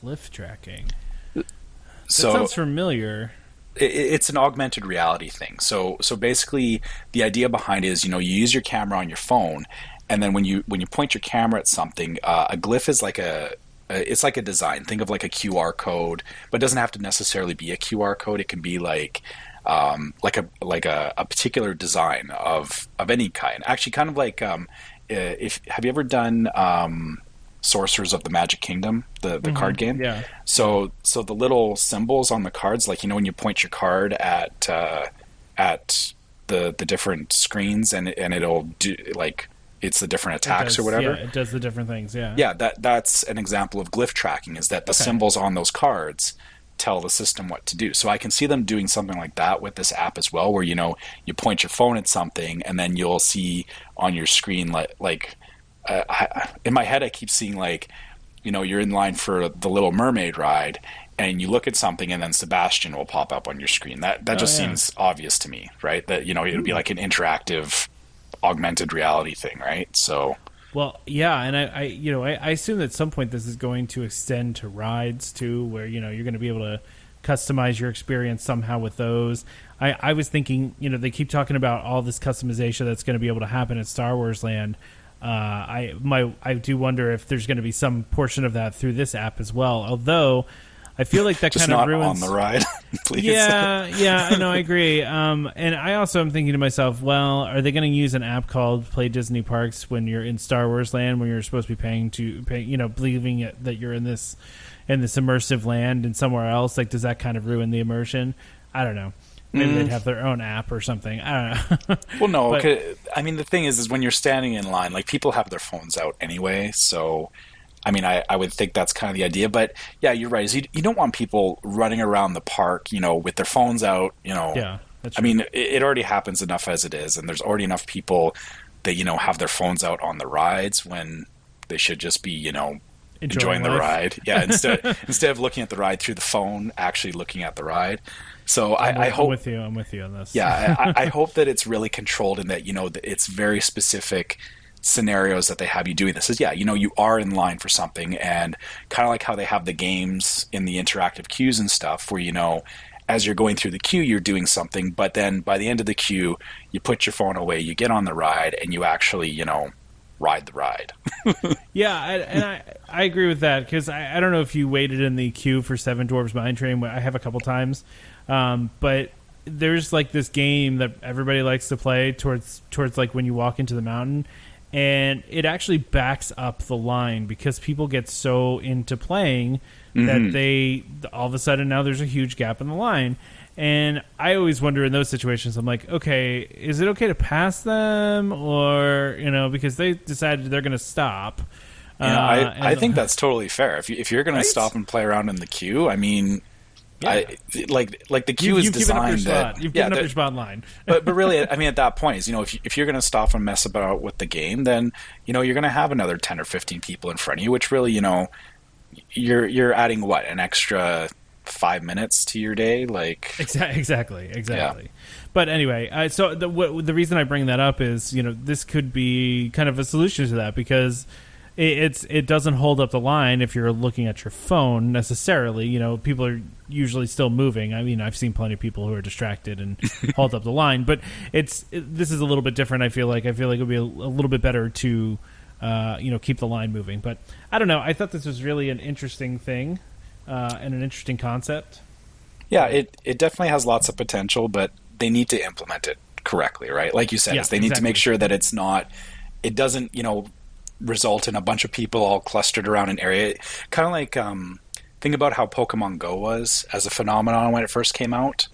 Glyph tracking. That So sounds familiar. it- it's an augmented reality thing. So so basically, the idea behind it is you know you use your camera on your phone, and then when you when you point your camera at something, uh, a glyph is like a a- it's like a design. Think of like a QR code, but it doesn't have to necessarily be a QR code. It can be like um, like a like a, a particular design of of any kind. Actually, kind of like um, uh, if have you ever done um, Sorcerers of the Magic Kingdom, the the card game? Yeah. So so the little symbols on the cards, like you know when you point your card at uh, at the the different screens, and and it'll do like it's the different attacks does- or whatever. Yeah, it does the different things. Yeah. Yeah, that that's an example of glyph tracking. Is that the Okay. symbols on those cards tell the system what to do? So I can see them doing something like that with this app as well, where you know you point your phone at something, and then you'll see on your screen like like uh, I, in my head I keep seeing like you know you're in line for the Little Mermaid ride. And you look at something, and then Sebastian will pop up on your screen. That that Oh, just yeah. seems obvious to me, right? That you know it would be like an interactive, augmented reality thing, right? So Well, yeah, and I, I you know, I, I assume at some point this is going to extend to rides too, where you know you're going to be able to customize your experience somehow with those. I, I was thinking, you know, they keep talking about all this customization that's going to be able to happen at Star Wars Land. Uh, I my I do wonder if there's going to be some portion of that through this app as well. Although I feel like that kind of not ruins on the ride, please. yeah, yeah, I know, I agree. Um, and I also am thinking to myself, well, are they going to use an app called Play Disney Parks when you're in Star Wars Land, when you're supposed to be paying to pay, you know, believing it, that you're in this in this immersive land and somewhere else? Like, does that kind of ruin the immersion? I don't know. Maybe Mm. they'd have their own app or something. I don't know. Well, no. But- I mean, the thing is, is when you're standing in line, like people have their phones out anyway. So, I mean, I, I would think that's kind of the idea. But yeah, you're right. You, you don't want people running around the park, you know, with their phones out. You know, yeah, that's I mean, it, it already happens enough as it is, and there's already enough people that you know have their phones out on the rides when they should just be, you know, enjoying, the ride. Yeah, instead instead of looking at the ride through the phone, actually looking at the ride. So I'm, I, I I'm hope with you. I'm with you on this. yeah, I, I hope that it's really controlled and that you know that it's very specific scenarios that they have you doing this. Is yeah, you know, you are in line for something, and kind of like how they have the games in the interactive queues and stuff, where you know, as you're going through the queue, you're doing something, but then by the end of the queue, you put your phone away, you get on the ride, and you actually, you know, ride the ride. Yeah, I, and I I agree with that because I, I don't know if you waited in the queue for Seven Dwarves Mine Train. I have a couple times, um, but there's like this game that everybody likes to play towards towards like when you walk into the mountain, and it actually backs up the line because people get so into playing that they all of a sudden now there's a huge gap in the line. And I always wonder in those situations, I'm like, okay, is it okay to pass them, or you know, because they decided they're going to stop. You know, Uh, I, I think that's totally fair. If you, if you're going Right? to stop and play around in the queue, I mean, Yeah. I like like the queue you, is you've given up your designed that spot. You've yeah, given up your spot line. but but really, I mean, at that point, is you know, if you, if you're going to stop and mess about with the game, then you know you're going to have another ten or fifteen people in front of you, which really, you know, you're you're adding what an extra five minutes to your day, like Exactly, exactly, exactly. But anyway, uh, so the what, the reason I bring that up is you know this could be kind of a solution to that because it, it's it doesn't hold up the line if you're looking at your phone necessarily. You know, people are usually still moving. I mean, I've seen plenty of people who are distracted and hold up the line, but it's it, this is a little bit different. I feel like I feel like it would be a, a little bit better to. Uh, you know, keep the line moving, but I don't know. I thought this was really an interesting thing uh, and an interesting concept. yeah, it it definitely has lots of potential, but they need to implement it correctly, right? Like you said, Yeah, they need to make sure that it's not, it doesn't, you know, result in a bunch of people all clustered around an area. Kind of like, um, think about how Pokemon Go was as a phenomenon when it first came out,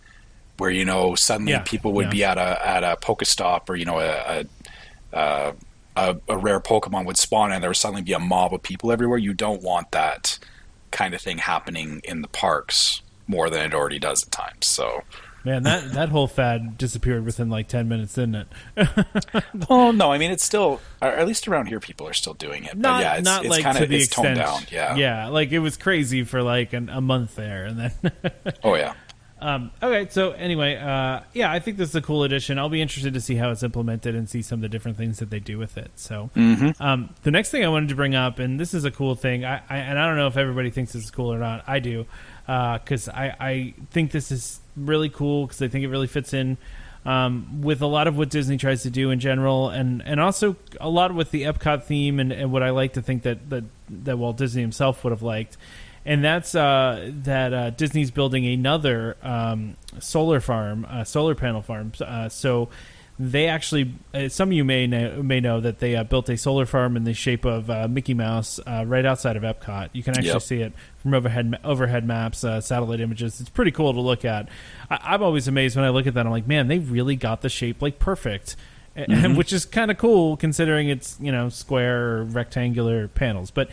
where you know suddenly Yeah, people would yeah. be at a at a Pokestop or you know a. a, a a, a rare Pokemon would spawn and there would suddenly be a mob of people everywhere. You don't want that kind of thing happening in the parks more than it already does at times. So, Man, that that whole fad disappeared within like ten minutes, didn't it? well, no, I mean it's still, at least around here, people are still doing it. Not but yeah, it's, not it's like kind to the it's extent. toned down. Yeah. yeah, like it was crazy for like an, a month there, and then. Oh yeah. um, okay, so anyway, uh, yeah, I think this is a cool addition. I'll be interested to see how it's implemented and see some of the different things that they do with it. So, um, the next thing I wanted to bring up, and this is a cool thing, I, I and I don't know if everybody thinks this is cool or not. I do, because I, I think this is really cool because I think it really fits in um, with a lot of what Disney tries to do in general, and, and also a lot with the Epcot theme and, and what I like to think that, that that Walt Disney himself would have liked, and that's uh, that uh, Disney's building another um, solar farm, uh, solar panel farm. Uh, so they actually, uh, some of you may know, may know that they uh, built a solar farm in the shape of uh, Mickey Mouse uh, right outside of Epcot. You can actually Yep. see it from overhead overhead maps, uh, satellite images. It's pretty cool to look at. I, I'm always amazed when I look at that. I'm like, man, they really got the shape like perfect, A- which is kind of cool considering it's you know square or rectangular panels. But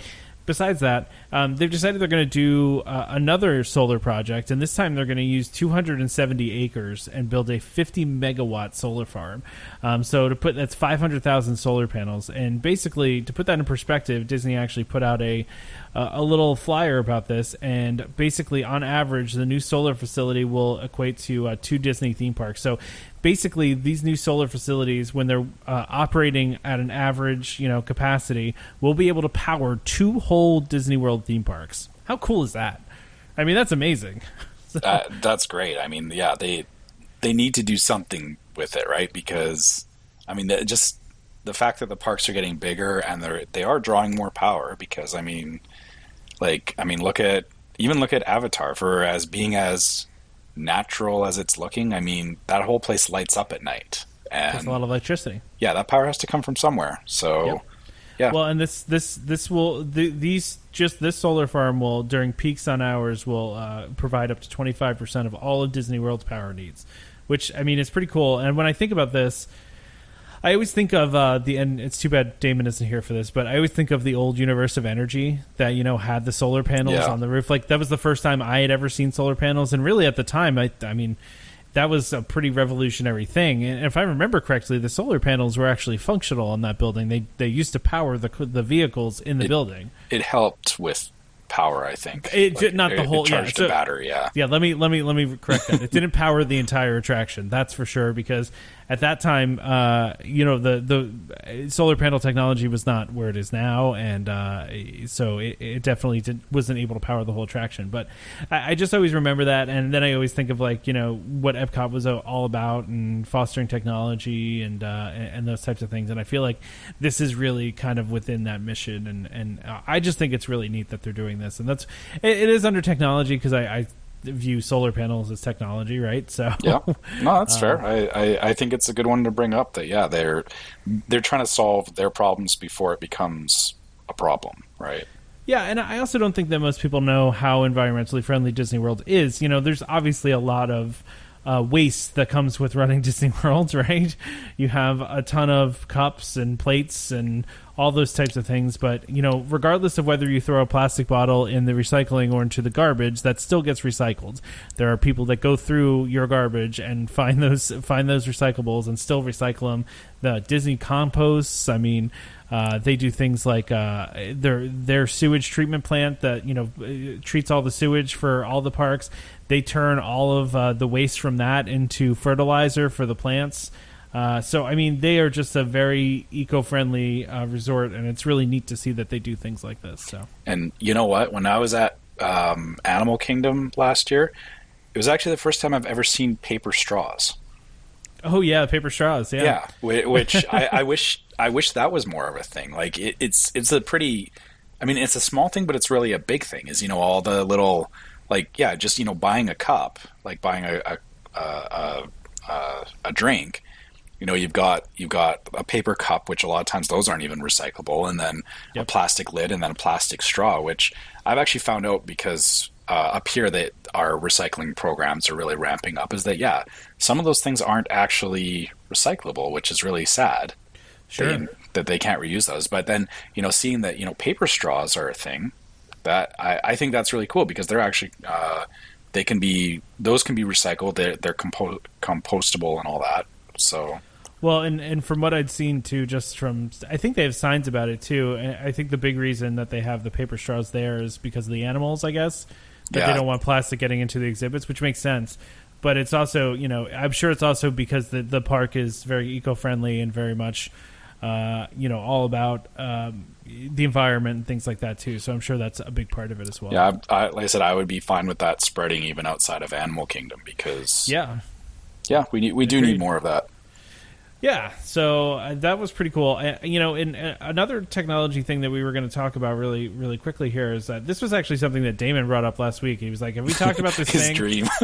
besides that, um, they've decided they're going to do uh, another solar project, and this time they're going to use 270 acres and build a 50 megawatt solar farm. Um, so to put that's 500,000 solar panels, and basically to put that in perspective, Disney actually put out a uh, a little flyer about this, and basically on average, the new solar facility will equate to uh, two Disney theme parks. So basically, these new solar facilities, when they're uh, operating at an average, you know, capacity, will be able to power two whole Disney World theme parks. How cool is that? I mean, that's amazing. that, that's great. I mean, yeah, they they need to do something with it, right? Because I mean, the, just the fact that the parks are getting bigger and they're they are drawing more power. Because I mean, like I mean, look at even look at Avatar for as being as natural as it's looking. I mean, that whole place lights up at night, There's and a lot of electricity. yeah, that power has to come from somewhere. So. Yep. Yeah. Well, and this this this will th- these just this solar farm will during peak sun hours will uh, provide up to twenty five percent of all of Disney World's power needs, which I mean is pretty cool. And when I think about this, I always think of uh, the and it's too bad Damon isn't here for this, but I always think of the old Universe of Energy that you know had the solar panels Yeah. on the roof. Like that was the first time I had ever seen solar panels, and really at the time, I I mean. That was a pretty revolutionary thing, and if I remember correctly, the solar panels were actually functional on that building. They they used to power the the vehicles in the It- building. it helped with power. I think It did- not the whole- It yeah, charged so- the battery. Yeah, Yeah, let me let me let me correct that. It didn't power the entire attraction, that's for sure. Because at that time, uh, you know, the the solar panel technology was not where it is now, and uh, so it, it definitely did, wasn't able to power the whole attraction. But I, I just always remember that, and then I always think of like you know what Epcot was all about and fostering technology and uh, and, those types of things. And I feel like this is really kind of within that mission, and and uh, I just think it's really neat that they're doing this, and that's it, it is under technology because I. I view solar panels as technology, right? So yeah. No, Um, that's fair. I, I, I think it's a good one to bring up. That yeah, they're they're trying to solve their problems before it becomes a problem, right? Yeah, and I also don't think that most people know how environmentally friendly Disney World is. You know, there's obviously a lot of uh, waste that comes with running Disney World, right? You have a ton of cups and plates and all those types of things, but you know, regardless of whether you throw a plastic bottle in the recycling or into the garbage, that still gets recycled. There are people that go through your garbage and find those find those recyclables and still recycle them. The Disney composts, I mean, uh, they do things like uh, their their sewage treatment plant that you know treats all the sewage for all the parks. They turn all of uh, the waste from that into fertilizer for the plants. Uh, so I mean, they are just a very eco-friendly uh, resort, and it's really neat to see that they do things like this. So And you know what? When I was at um, Animal Kingdom last year, it was actually the first time I've ever seen paper straws. oh yeah, paper straws, yeah, Yeah, which I, I wish I wish that was more of a thing. Like it, it's it's a pretty, I mean, it's a small thing, but it's really a big thing. Is you know all the little like yeah, just you know buying a cup, like buying a a a, a, a, a drink. You know, you've got you've got a paper cup, which a lot of times those aren't even recyclable, and then a plastic lid, and then a plastic straw, which I've actually found out because uh, up here that our recycling programs are really ramping up. Is that yeah, some of those things aren't actually recyclable, which is really sad. Sure. They- that they can't reuse those. But then you know, seeing that you know paper straws are a thing, that I, I think that's really cool because they're actually uh, they can be those can be recycled. They're they're compo- compostable and all that. So Well, and and from what I'd seen too, just from I think they have signs about it too. And I think the big reason that they have the paper straws there is because of the animals, I guess. That they don't want plastic getting into the exhibits, which makes sense. But it's also, you know, I'm sure it's also because the the park is very eco friendly and very much, uh, you know, all about um, the environment and things like that too. So I'm sure that's a big part of it as well. yeah, I, I, like I said, I would be fine with that spreading even outside of Animal Kingdom because Yeah. yeah, we need we do Agreed. need more of that. Yeah, so uh, that was pretty cool. Uh, you know, and uh, another technology thing that we were going to talk about really, really quickly here is that this was actually something that Damon brought up last week. He was like, "Have we talked about this His thing?" dream.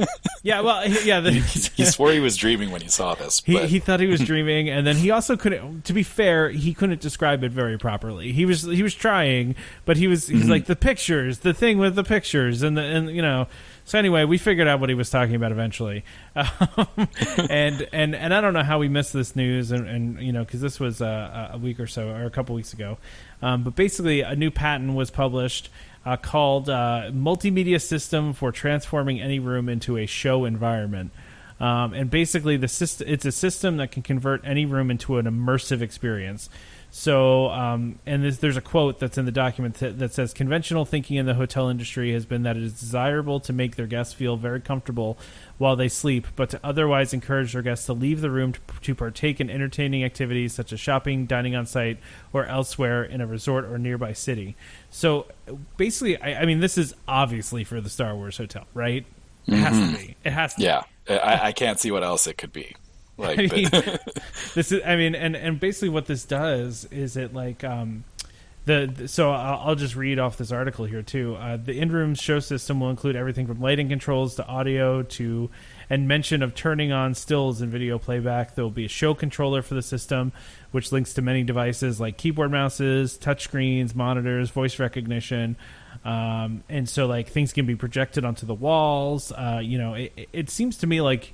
Yeah, well, he- yeah. The, he swore he was dreaming when he saw this. he, But he thought he was dreaming, and then he also couldn't. To be fair, he couldn't describe it very properly. He was he was trying, but he was Mm-hmm. he's like the pictures, the thing with the pictures, and the and you know. So anyway, we figured out what he was talking about eventually, um, and and and I don't know how we missed this news, and, and you know because this was uh, a week or so or a couple weeks ago, um, but basically a new patent was published uh, called uh, "Multimedia System for Transforming Any Room into a Show Environment." Um, and basically, the system it's a system that can convert any room into an immersive experience. So, um, and there's, there's a quote that's in the document that, that says conventional thinking in the hotel industry has been that it is desirable to make their guests feel very comfortable while they sleep, but to otherwise encourage their guests to leave the room to, to partake in entertaining activities such as shopping, dining on site, or elsewhere in a resort or nearby city. So, basically, I, I mean, this is obviously for the Star Wars hotel, right? It has to be. It has to. be. Yeah, I, I can't see what else it could be. Like, I mean, this is. I mean, and and basically what this does is it like um, the, the- so I'll, I'll just read off this article here too. Uh, the in-room show system will include everything from lighting controls to audio to and mention of turning on stills and video playback. There will be a show controller for the system, which links to many devices like keyboard, mouses, touchscreens, monitors, voice recognition. Um, and so, like things can be projected onto the walls. Uh, you know, it, it- it seems to me like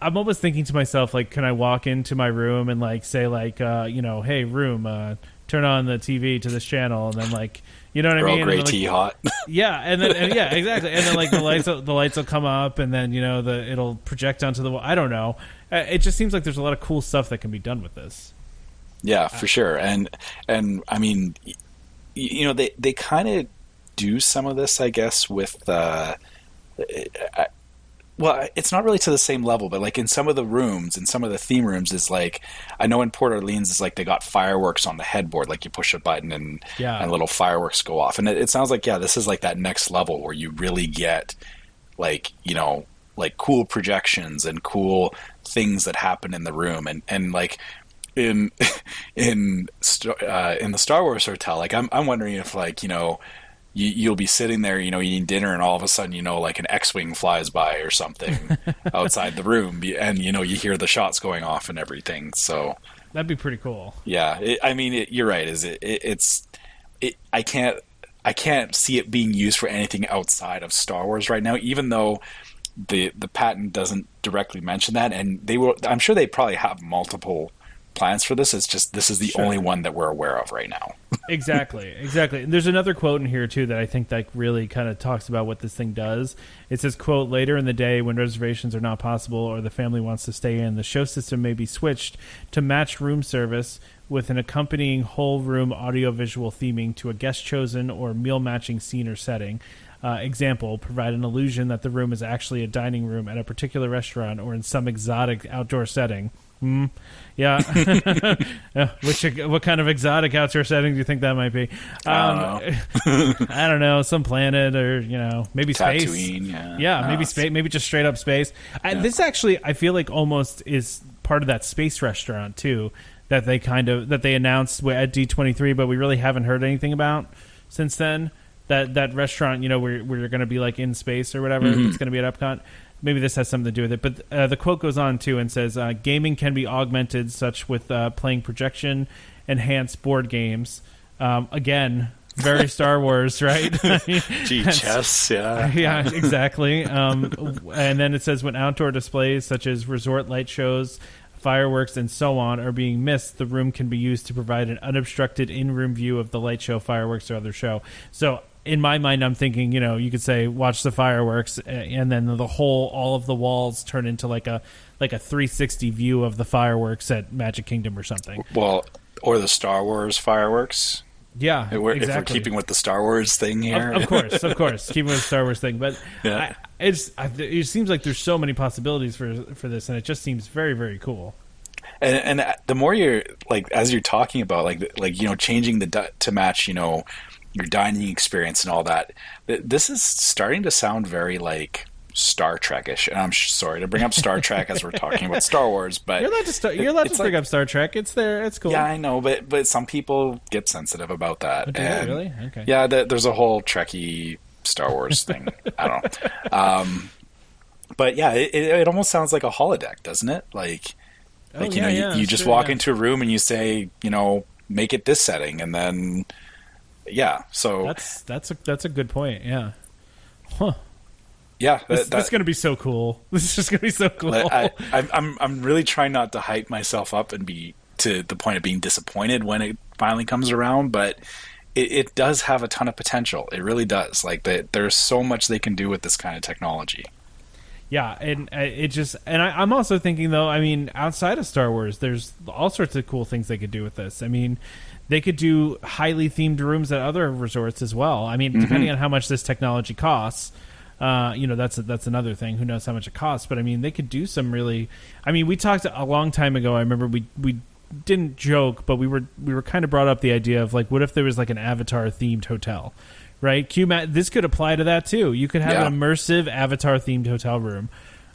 I'm almost thinking to myself, like, can I walk into my room and like say, like, uh, you know, hey, room, uh, turn on the TV to this channel, and then like, you know what I mean? Grey then, like, tea hot. yeah, and then and, yeah, exactly, and then like the lights, will, the lights will come up, and then you know the it'll project onto the wall. I don't know. Uh, It just seems like there's a lot of cool stuff that can be done with this. Yeah, for sure. And and I mean, you know, they they kind of do some of this, I guess, with. Uh, I, well, it's not really to the same level, but like in some of the rooms, in some of the theme rooms, is like I know in Port Orleans is like they got fireworks on the headboard, like you push a button and Yeah. and little fireworks go off, and it, it sounds like yeah, this is like that next level where you really get like you know like cool projections and cool things that happen in the room, and and like in in uh, in the Star Wars hotel, like I'm I'm wondering if like you know you, you'll be sitting there, you know, eating dinner, and all of a sudden, you know, like an X-wing flies by or something outside the room, and you know, you hear the shots going off and everything. So That'd be pretty cool. yeah, it, I mean, it, you're right. Is it, it? It's it. I can't. I can't see it being used for anything outside of Star Wars right now, even though the the patent doesn't directly mention that, and they will. I'm sure they probably have multiple plans for this. It's just this is the Sure. only one that we're aware of right now. exactly exactly and there's another quote in here too that i think that really kind of talks about what this thing does it says quote later in the day when reservations are not possible or the family wants to stay in the show system may be switched to match room service with an accompanying whole room audiovisual theming to a guest chosen or meal matching scene or setting uh, example provide an illusion that the room is actually a dining room at a particular restaurant or in some exotic outdoor setting Hmm. Yeah. Yeah, Which what kind of exotic outdoor setting do you think that might be? I Um, I don't know, some planet or you know maybe space. Tatooine, yeah. Yeah, No, maybe space. Maybe just straight up space. I, This actually, I feel like almost is part of that space restaurant too that they kind of that they announced at D twenty three, but we really haven't heard anything about since then. That that restaurant, you know, where where you're going to be like in space or whatever, Mm-hmm. it's going to be at Epcot. Maybe this has something to do with it. But uh, the quote goes on too and says, uh, "Gaming can be augmented, such with uh, playing projection enhanced board games." Um, again, very Star Wars, right? Gee, chess, yeah. yeah, exactly. Um, and then it says when outdoor displays such as resort light shows, fireworks, and so on are being missed, the room can be used to provide an unobstructed in-room view of the light show, fireworks, or other show. So. In my mind, I'm thinking, you know, you could say watch the fireworks, uh, and then the whole, all of the walls turn into like a, like a 360 view of the fireworks at Magic Kingdom or something. Well, or the Star Wars fireworks. Yeah, If we're, exactly. if we're keeping with the Star Wars thing here, Of, of course, of course, keeping with the Star Wars thing, but Yeah. I, it's I, it seems like there's so many possibilities for for this, and it just seems very very cool. and, and the more you're like as you're talking about like like you know changing the to match you know your dining experience and all that this is starting to sound very like Star Trekish and I'm sh- sorry to bring up Star Trek as we're talking about Star Wars but You're allowed to start, you're allowed to bring like- up Star Trek. It's there. It's cool. yeah I know but but some people get sensitive about that Oh, and really? Okay. yeah th- there's a whole Trekkie Star Wars thing I don't know um but yeah it, it, almost sounds like a holodeck doesn't it like Oh, like you yeah, know, yeah, you, you just sure, walk yeah. into a room and you say, you know, make it this setting, and then yeah. So That's that's a that's a good point. Yeah. Huh. yeah, This, that, this is gonna be so cool. This is just gonna be so cool. I, I'm I'm I'm really trying not to hype myself up and be to the point of being disappointed when it finally comes around, but. It, it does have a ton of potential. It really does. Like that, there's so much they can do with this kind of technology. Yeah, and uh, it just and I, I'm also thinking though. I mean, outside of Star Wars, there's all sorts of cool things they could do with this. I mean, they could do highly themed rooms at other resorts as well. I mean, depending on how much this technology costs. Uh, you know that's that's another thing. Who knows how much it costs? But I mean, they could do some really. I mean, we talked a long time ago. I remember we we didn't joke, but we were we were kind of brought up the idea of like, what if there was like an Avatar themed hotel, right? Q this could apply to that too. You could have Yeah. an immersive avatar themed hotel room.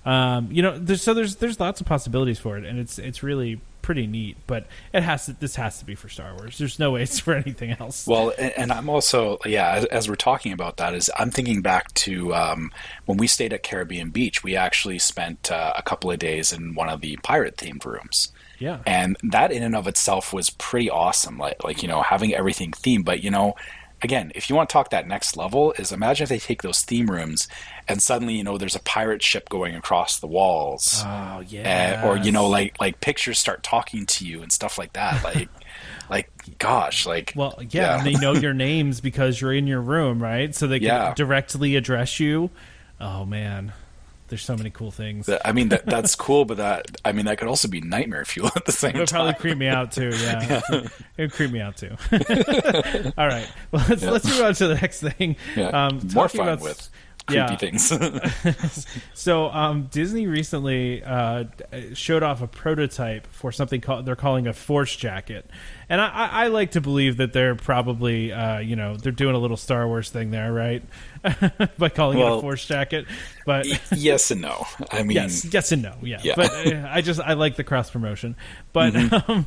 Um, you know, there's, so there's there's lots of possibilities for it, and it's it's really pretty neat. But it has to this has to be for Star Wars. There's no way it's for anything else. Well, and, and I'm also yeah. As, as we're talking about that, is I'm thinking back to um, when we stayed at Caribbean Beach. We actually spent uh, a couple of days in one of the pirate themed rooms. yeah, and that in and of itself was pretty awesome like like you know having everything themed but you know again if you want to talk that next level is imagine if they take those theme rooms and suddenly you know there's a pirate ship going across the walls oh yeah, uh, or you know like like pictures start talking to you and stuff like that like like gosh like Well, yeah, and they know your names because you're in your room, right? So they can Yeah. directly address you. Oh man, there's so many cool things. I mean that that's cool, but that I mean that could also be nightmare fuel at the same It would time. probably creep me out too. Yeah, it would creep me out too. All right, well let's let's move on to the next thing. Yeah. Um, More fun about- with creepy yeah. things. So um, Disney recently uh, showed off a prototype for something called they're calling a force jacket, and I, I, I like to believe that they're probably uh, you know they're doing a little Star Wars thing there, right? By calling it a force jacket, but yes and no. I mean, yes, yes and no, yeah. Yeah. But uh, I just I like the cross promotion, but um,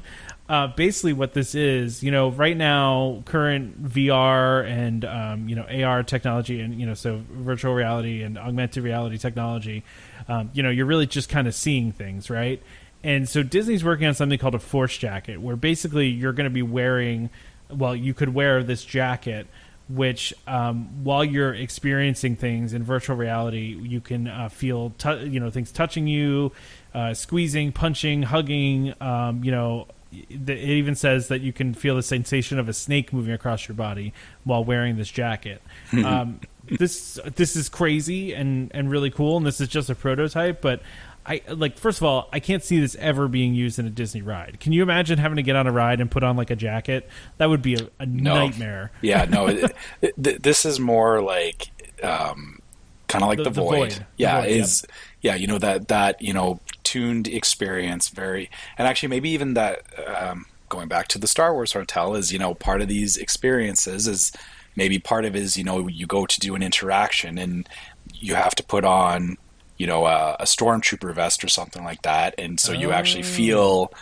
uh, basically what this is, you know, right now current VR and um, you know AR technology and you know so virtual reality and augmented reality technology, um, you know, you're really just kind of seeing things, right? And so Disney's working on something called a force jacket, where basically you're going to be wearing, well, you could wear this jacket which um, while you're experiencing things in virtual reality, you can uh, feel tu- you know things touching you, uh, squeezing, punching, hugging. Um, you know, it even says that you can feel the sensation of a snake moving across your body while wearing this jacket. um, this this is crazy and and really cool, and this is just a prototype, but. I like first of all, I can't see this ever being used in a Disney ride. Can you imagine having to get on a ride and put on like a jacket? That would be a, a No. nightmare. Yeah, no. It, th- this is more like um, kind of like The- the, the void. Void. The Yeah, Void, is yeah. You know that that you know tuned experience. Very and actually maybe even that um, going back to the Star Wars hotel is you know part of these experiences is maybe part of it is you know you go to do an interaction and you have to put on you know a, a stormtrooper vest or something like that and so you actually Oh. feel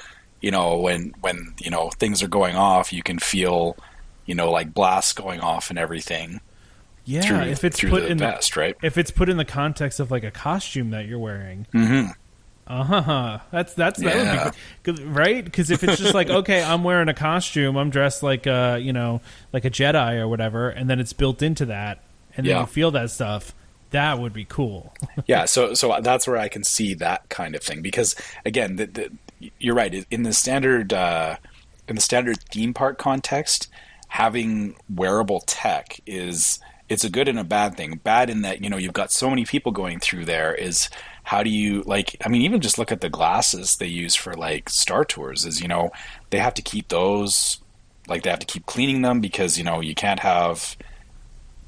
you know when when you know things are going off you can feel you know like blasts going off and everything Yeah, through, if it's put the in vest right the if it's put in the context of like a costume that you're wearing, mm-hmm. uh huh. That's that's that Yeah. would be good, right? Because if it's just like okay, I'm wearing a costume, I'm dressed like a you know like a Jedi or whatever, and then it's built into that, and then Yeah. you feel that stuff. That would be cool. yeah so so that's where i can see that kind of thing because again the, the, you're right in the standard uh, in the standard theme park context having wearable tech is it's a good and a bad thing bad in that you know you've got so many people going through there is how do you like i mean even just look at the glasses they use for like star tours is you know they have to keep those like they have to keep cleaning them because you know you can't have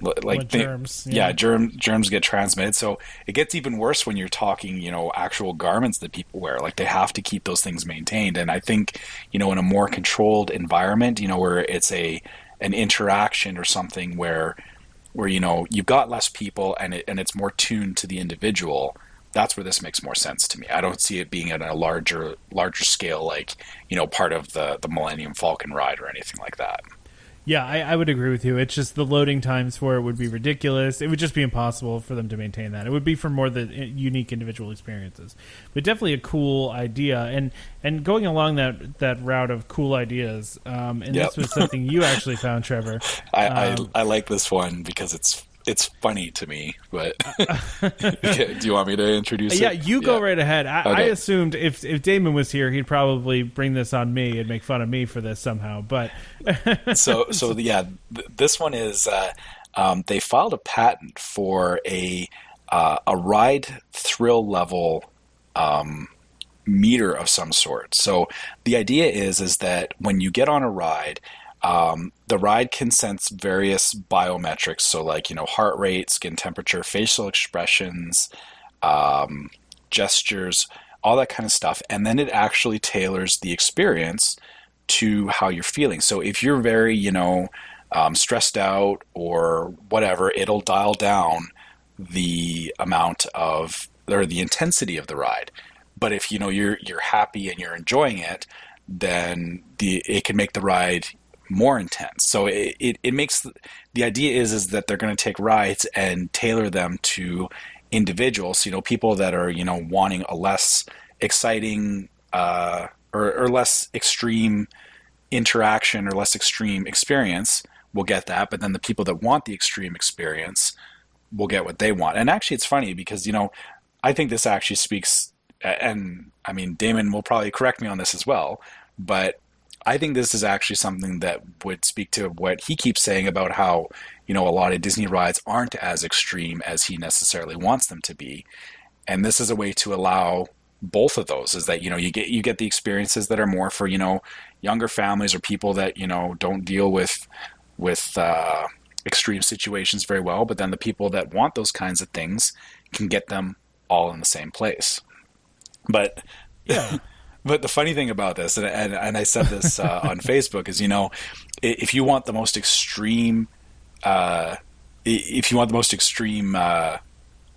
like With germs, yeah. yeah. germ germs get transmitted. So it gets even worse when you're talking you know actual garments that people wear. Like they have to keep those things maintained. And i think you know in a more controlled environment you know where it's a an interaction or something where where you know you've got less people and it and it's more tuned to the individual that's where this makes more sense to me. I don't see it being at a larger larger scale like you know part of the the millennium falcon ride or anything like that Yeah, I, I would agree with you. It's just the loading times for it would be ridiculous. It would just be impossible for them to maintain that. It would be for more the uh, unique individual experiences. But definitely a cool idea, and and going along that that route of cool ideas. Um, and Yep. this was something you actually found, Trevor. I, Um, I I like this one because it's it's funny to me. But do you want me to introduce it? Yeah, you go right ahead. I, I assumed if if Damon was here, he'd probably bring this on me and make fun of me for this somehow. But so so yeah, th- this one is uh, um, they filed a patent for a uh, a ride thrill level um, meter of some sort. So the idea is is that when you get on a ride, um, the ride can sense various biometrics. So like you know heart rate, skin temperature, facial expressions, um, gestures, all that kind of stuff, and then it actually tailors the experience to how you're feeling. So if you're very, you know, um, stressed out or whatever, it'll dial down the amount of or the intensity of the ride. But if you know you're you're happy and you're enjoying it, then the it can make the ride more intense. So it, it, it makes the idea is is that they're going to take rides and tailor them to individuals. You know, people that are you know wanting a less exciting uh, or, or less extreme interaction or less extreme experience will get that. But then the people that want the extreme experience will get what they want. And actually, it's funny because you know I think this actually speaks. And I mean, Damon will probably correct me on this as well, but I think this is actually something that would speak to what he keeps saying about how, you know, a lot of Disney rides aren't as extreme as he necessarily wants them to be. And this is a way to allow both of those is that, you know, you get you get the experiences that are more for, you know, younger families or people that, you know, don't deal with with uh, extreme situations very well, but then the people that want those kinds of things can get them all in the same place. But Yeah. But the funny thing about this, and, and, and I said this uh, on Facebook, is you know, if you want the most extreme, uh, if you want the most extreme uh,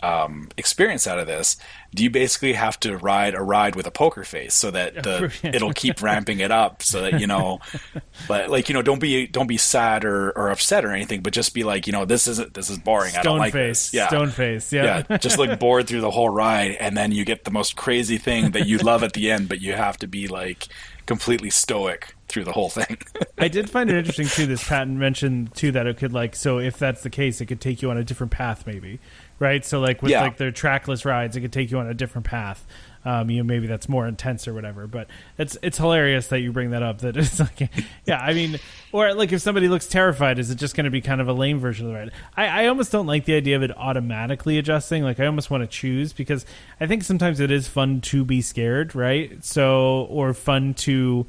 um, experience out of this, do you basically have to ride a ride with a poker face so that the it'll keep ramping it up so that you know, but like you know, don't be don't be sad or, or upset or anything, but just be like you know, this isn't this is boring. I don't Stone like face. this. Yeah, Stone face. Yeah. yeah, just look bored through the whole ride, and then you get the most crazy thing that you love at the end, but you have to be like completely stoic through the whole thing. I did find it interesting too. This patent mentioned too that it could like so if that's the case, it could take you on a different path, maybe, right? So like with Yeah. like their trackless rides, it could take you on a different path. Um, you know, maybe that's more intense or whatever. But it's it's hilarious that you bring that up. That it's like, yeah, I mean, or like if somebody looks terrified, is it just going to be kind of a lame version of the ride? I, I almost don't like the idea of it automatically adjusting. Like I almost want to choose because I think sometimes it is fun to be scared, right? So or fun to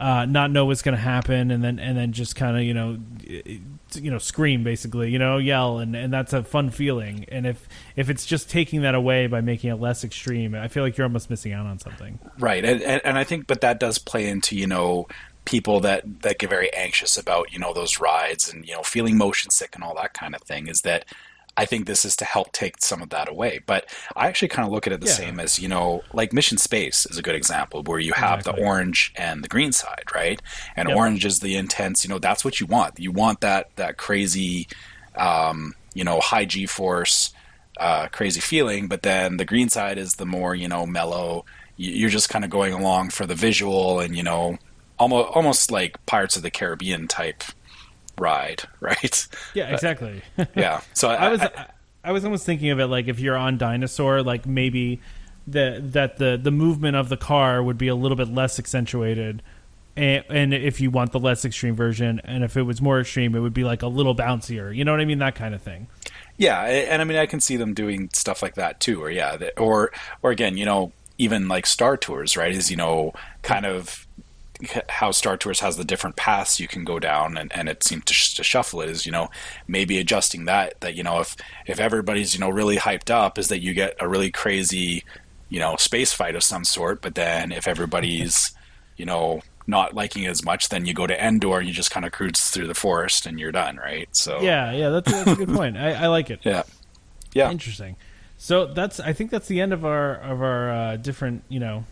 uh, not know what's going to happen, and then and then just kind of you know, you know, scream basically, you know, yell, and, and that's a fun feeling. And if if it's just taking that away by making it less extreme, I feel like you're almost missing out on something. right, and, and and I think, but that does play into you know people that that get very anxious about you know those rides and you know feeling motion sick and all that kind of thing. Is that I think this is to help take some of that away. But I actually kind of look at it the Yeah. same as, you know, like Mission Space is a good example where you have Exactly. the orange and the green side, right? And Yep. orange is the intense, you know, that's what you want. You want that that crazy um, you know, high G force uh, crazy feeling, but then the green side is the more, you know, mellow. You- You're just kind of going along for the visual and, you know, almost almost like Pirates of the Caribbean type ride, right? Yeah, exactly. Yeah. So I was I, I was almost thinking of it like if you're on dinosaur, like maybe the that the the movement of the car would be a little bit less accentuated. And, and if you want the less extreme version, and if it was more extreme, it would be like a little bouncier. You know what I mean? That kind of thing. Yeah, and I mean I can see them doing stuff like that too, or yeah, or or again, you know, even like Star Tours, right? Is you know kind of how Star Tours has the different paths you can go down, and, and it seems to, sh- to shuffle it is you know maybe adjusting that that you know if if everybody's you know really hyped up, is that you get a really crazy you know space fight of some sort, but then if everybody's you know not liking it as much, then you go to Endor and you just kind of cruise through the forest and you're done, right? So Yeah, yeah, that's, that's a good point. I, I like it. yeah, yeah. Interesting. So that's I think that's the end of our of our uh, different you know,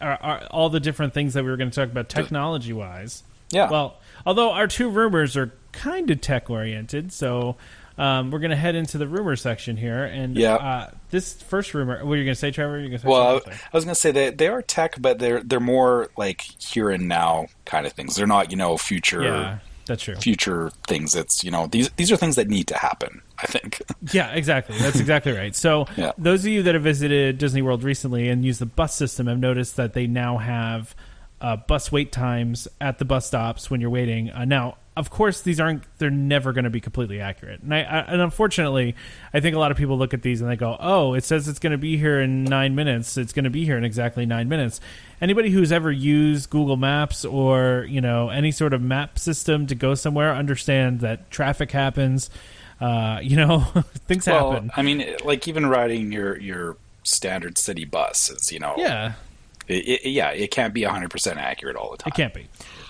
our, our, all the different things that we were going to talk about technology wise. Yeah. Well, although our two rumors are kind of tech oriented, so um, we're going to head into the rumor section here. And Yeah. uh, this first rumor, what are you going to say, Trevor? You're going to say Well, I? I was going to say that they are tech, but they're they're more like here and now kind of things. They're not, you know, future yeah, that's true. future things. It's you know these these are things that need to happen. I think. Yeah, exactly. That's exactly right. So, Yeah. those of you that have visited Disney World recently and used the bus system have noticed that they now have uh, bus wait times at the bus stops when you're waiting. Uh, now, of course, these aren't, they're never going to be completely accurate. And, I, I, and unfortunately, I think a lot of people look at these and they go, oh, it says it's going to be here in nine minutes. It's going to be here in exactly nine minutes. Anybody who's ever used Google Maps or, you know, any sort of map system to go somewhere understand that traffic happens. Uh, you know, things well, happen. I mean, like even riding your your standard city bus is you know Yeah, it, it, yeah it can't be hundred percent accurate all the time. it can't be.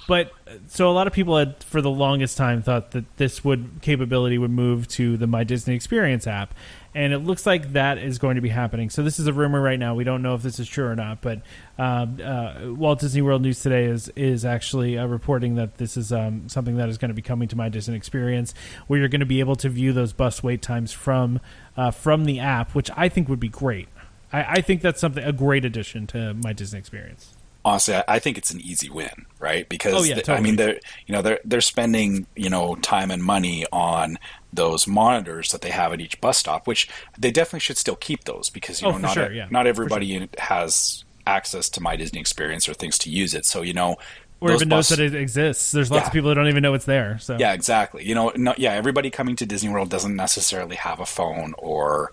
But so a lot of people had for the longest time thought that this would capability would move to the My Disney Experience app, and it looks like that is going to be happening. So this is a rumor right now. We don't know if this is true or not, but um, uh, Walt Disney World News today is is actually uh, reporting that this is um, something that is going to be coming to My Disney Experience, where you're going to be able to view those bus wait times from uh, from the app, which I think would be great. I, I think that's something a great addition to My Disney Experience honestly, I, I, think it's an easy win, right? Because oh, yeah, the, totally. I mean, they're you know they're they're spending you know time and money on those monitors that they have at each bus stop, which they definitely should still keep those because you oh, know not sure, a, yeah. not everybody sure. has access to my Disney Experience or things to use it. So you know. Or even bus- knows that it exists. There's lots yeah. of people that don't even know it's there. So yeah, exactly. You know, no, yeah, everybody coming to Disney World doesn't necessarily have a phone or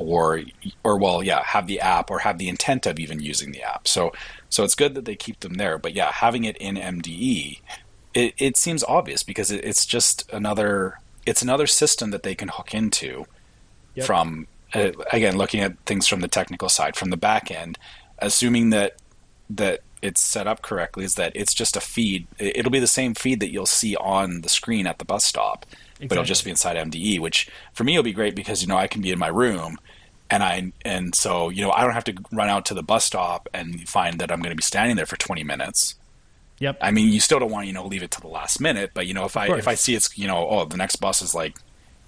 or or well yeah have the app or have the intent of even using the app so so it's good that they keep them there but yeah having it in mde it, it seems obvious because it, it's just another it's another system that they can hook into yep. from uh, again looking at things from the technical side from the back end assuming that that it's set up correctly is that it's just a feed it'll be the same feed that you'll see on the screen at the bus stop Exactly. but it'll just be inside MDE, which for me will be great because you know I can be in my room and I and so you know I don't have to run out to the bus stop and find that I'm going to be standing there for 20 minutes. Yep. I mean, you still don't want you know leave it to the last minute, but you know if I if I see it's you know oh the next bus is like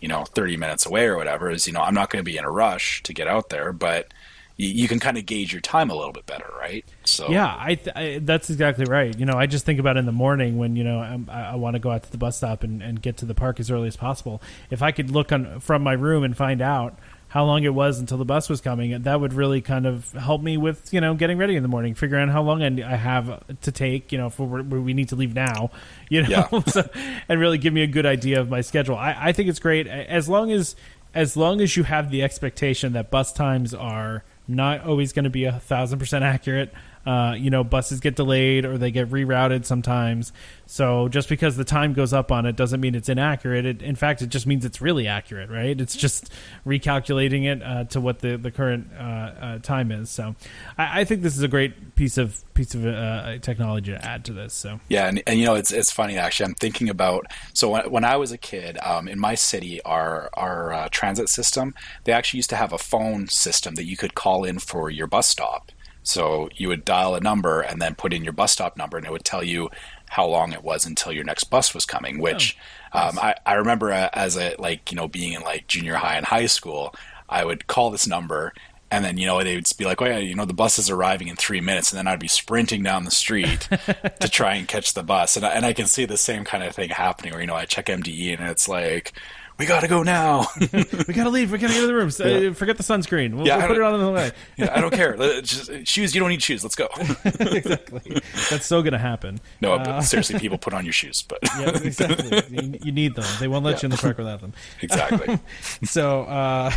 you know 30 minutes away or whatever is you know I'm not going to be in a rush to get out there, but you, you can kind of gauge your time a little bit better, right? So yeah, I, th- I, that's exactly right. You know, I just think about in the morning when you know I'm, i I, want to go out to the bus stop and, and get to the park as early as possible. If I could look on from my room and find out how long it was until the bus was coming, that would really kind of help me with you know getting ready in the morning, figuring out how long I have to take. You know, if we need to leave now, you know, yeah. so, and really give me a good idea of my schedule. I, I think it's great as long as as long as you have the expectation that bus times are not always going to be a thousand percent accurate. Uh, you know, buses get delayed or they get rerouted sometimes. So just because the time goes up on it doesn't mean it's inaccurate. It, in fact, it just means it's really accurate, right? It's just recalculating it uh, to what the the current uh, uh time is. So I, I, think this is a great piece of piece of uh, technology to add to this. So yeah, and, and, you know, it's it's funny actually. I'm thinking about so when, when I was a kid um, in my city, our our uh, transit system, they actually used to have a phone system that you could call in for your bus stop so you would dial a number and then put in your bus stop number, and it would tell you how long it was until your next bus was coming. Which oh, nice. um, I, I remember as a like you know being in like junior high and high school, I would call this number. And then you know they would be like, "Oh yeah, you know the bus is arriving in three minutes," and then I'd be sprinting down the street to try and catch the bus. And I, and I can see the same kind of thing happening, where you know I check MDE and it's like, we gotta go now. we gotta leave. We gotta get to the room. Yeah. Uh, forget the sunscreen. We'll, yeah, we'll put it on the way. yeah, I don't care. Just, shoes. You don't need shoes. Let's go. exactly. That's so gonna happen. No, uh, seriously, people put on your shoes. But yeah, exactly. You, you, need them. They won't let yeah. you in the park without them. Exactly. so uh,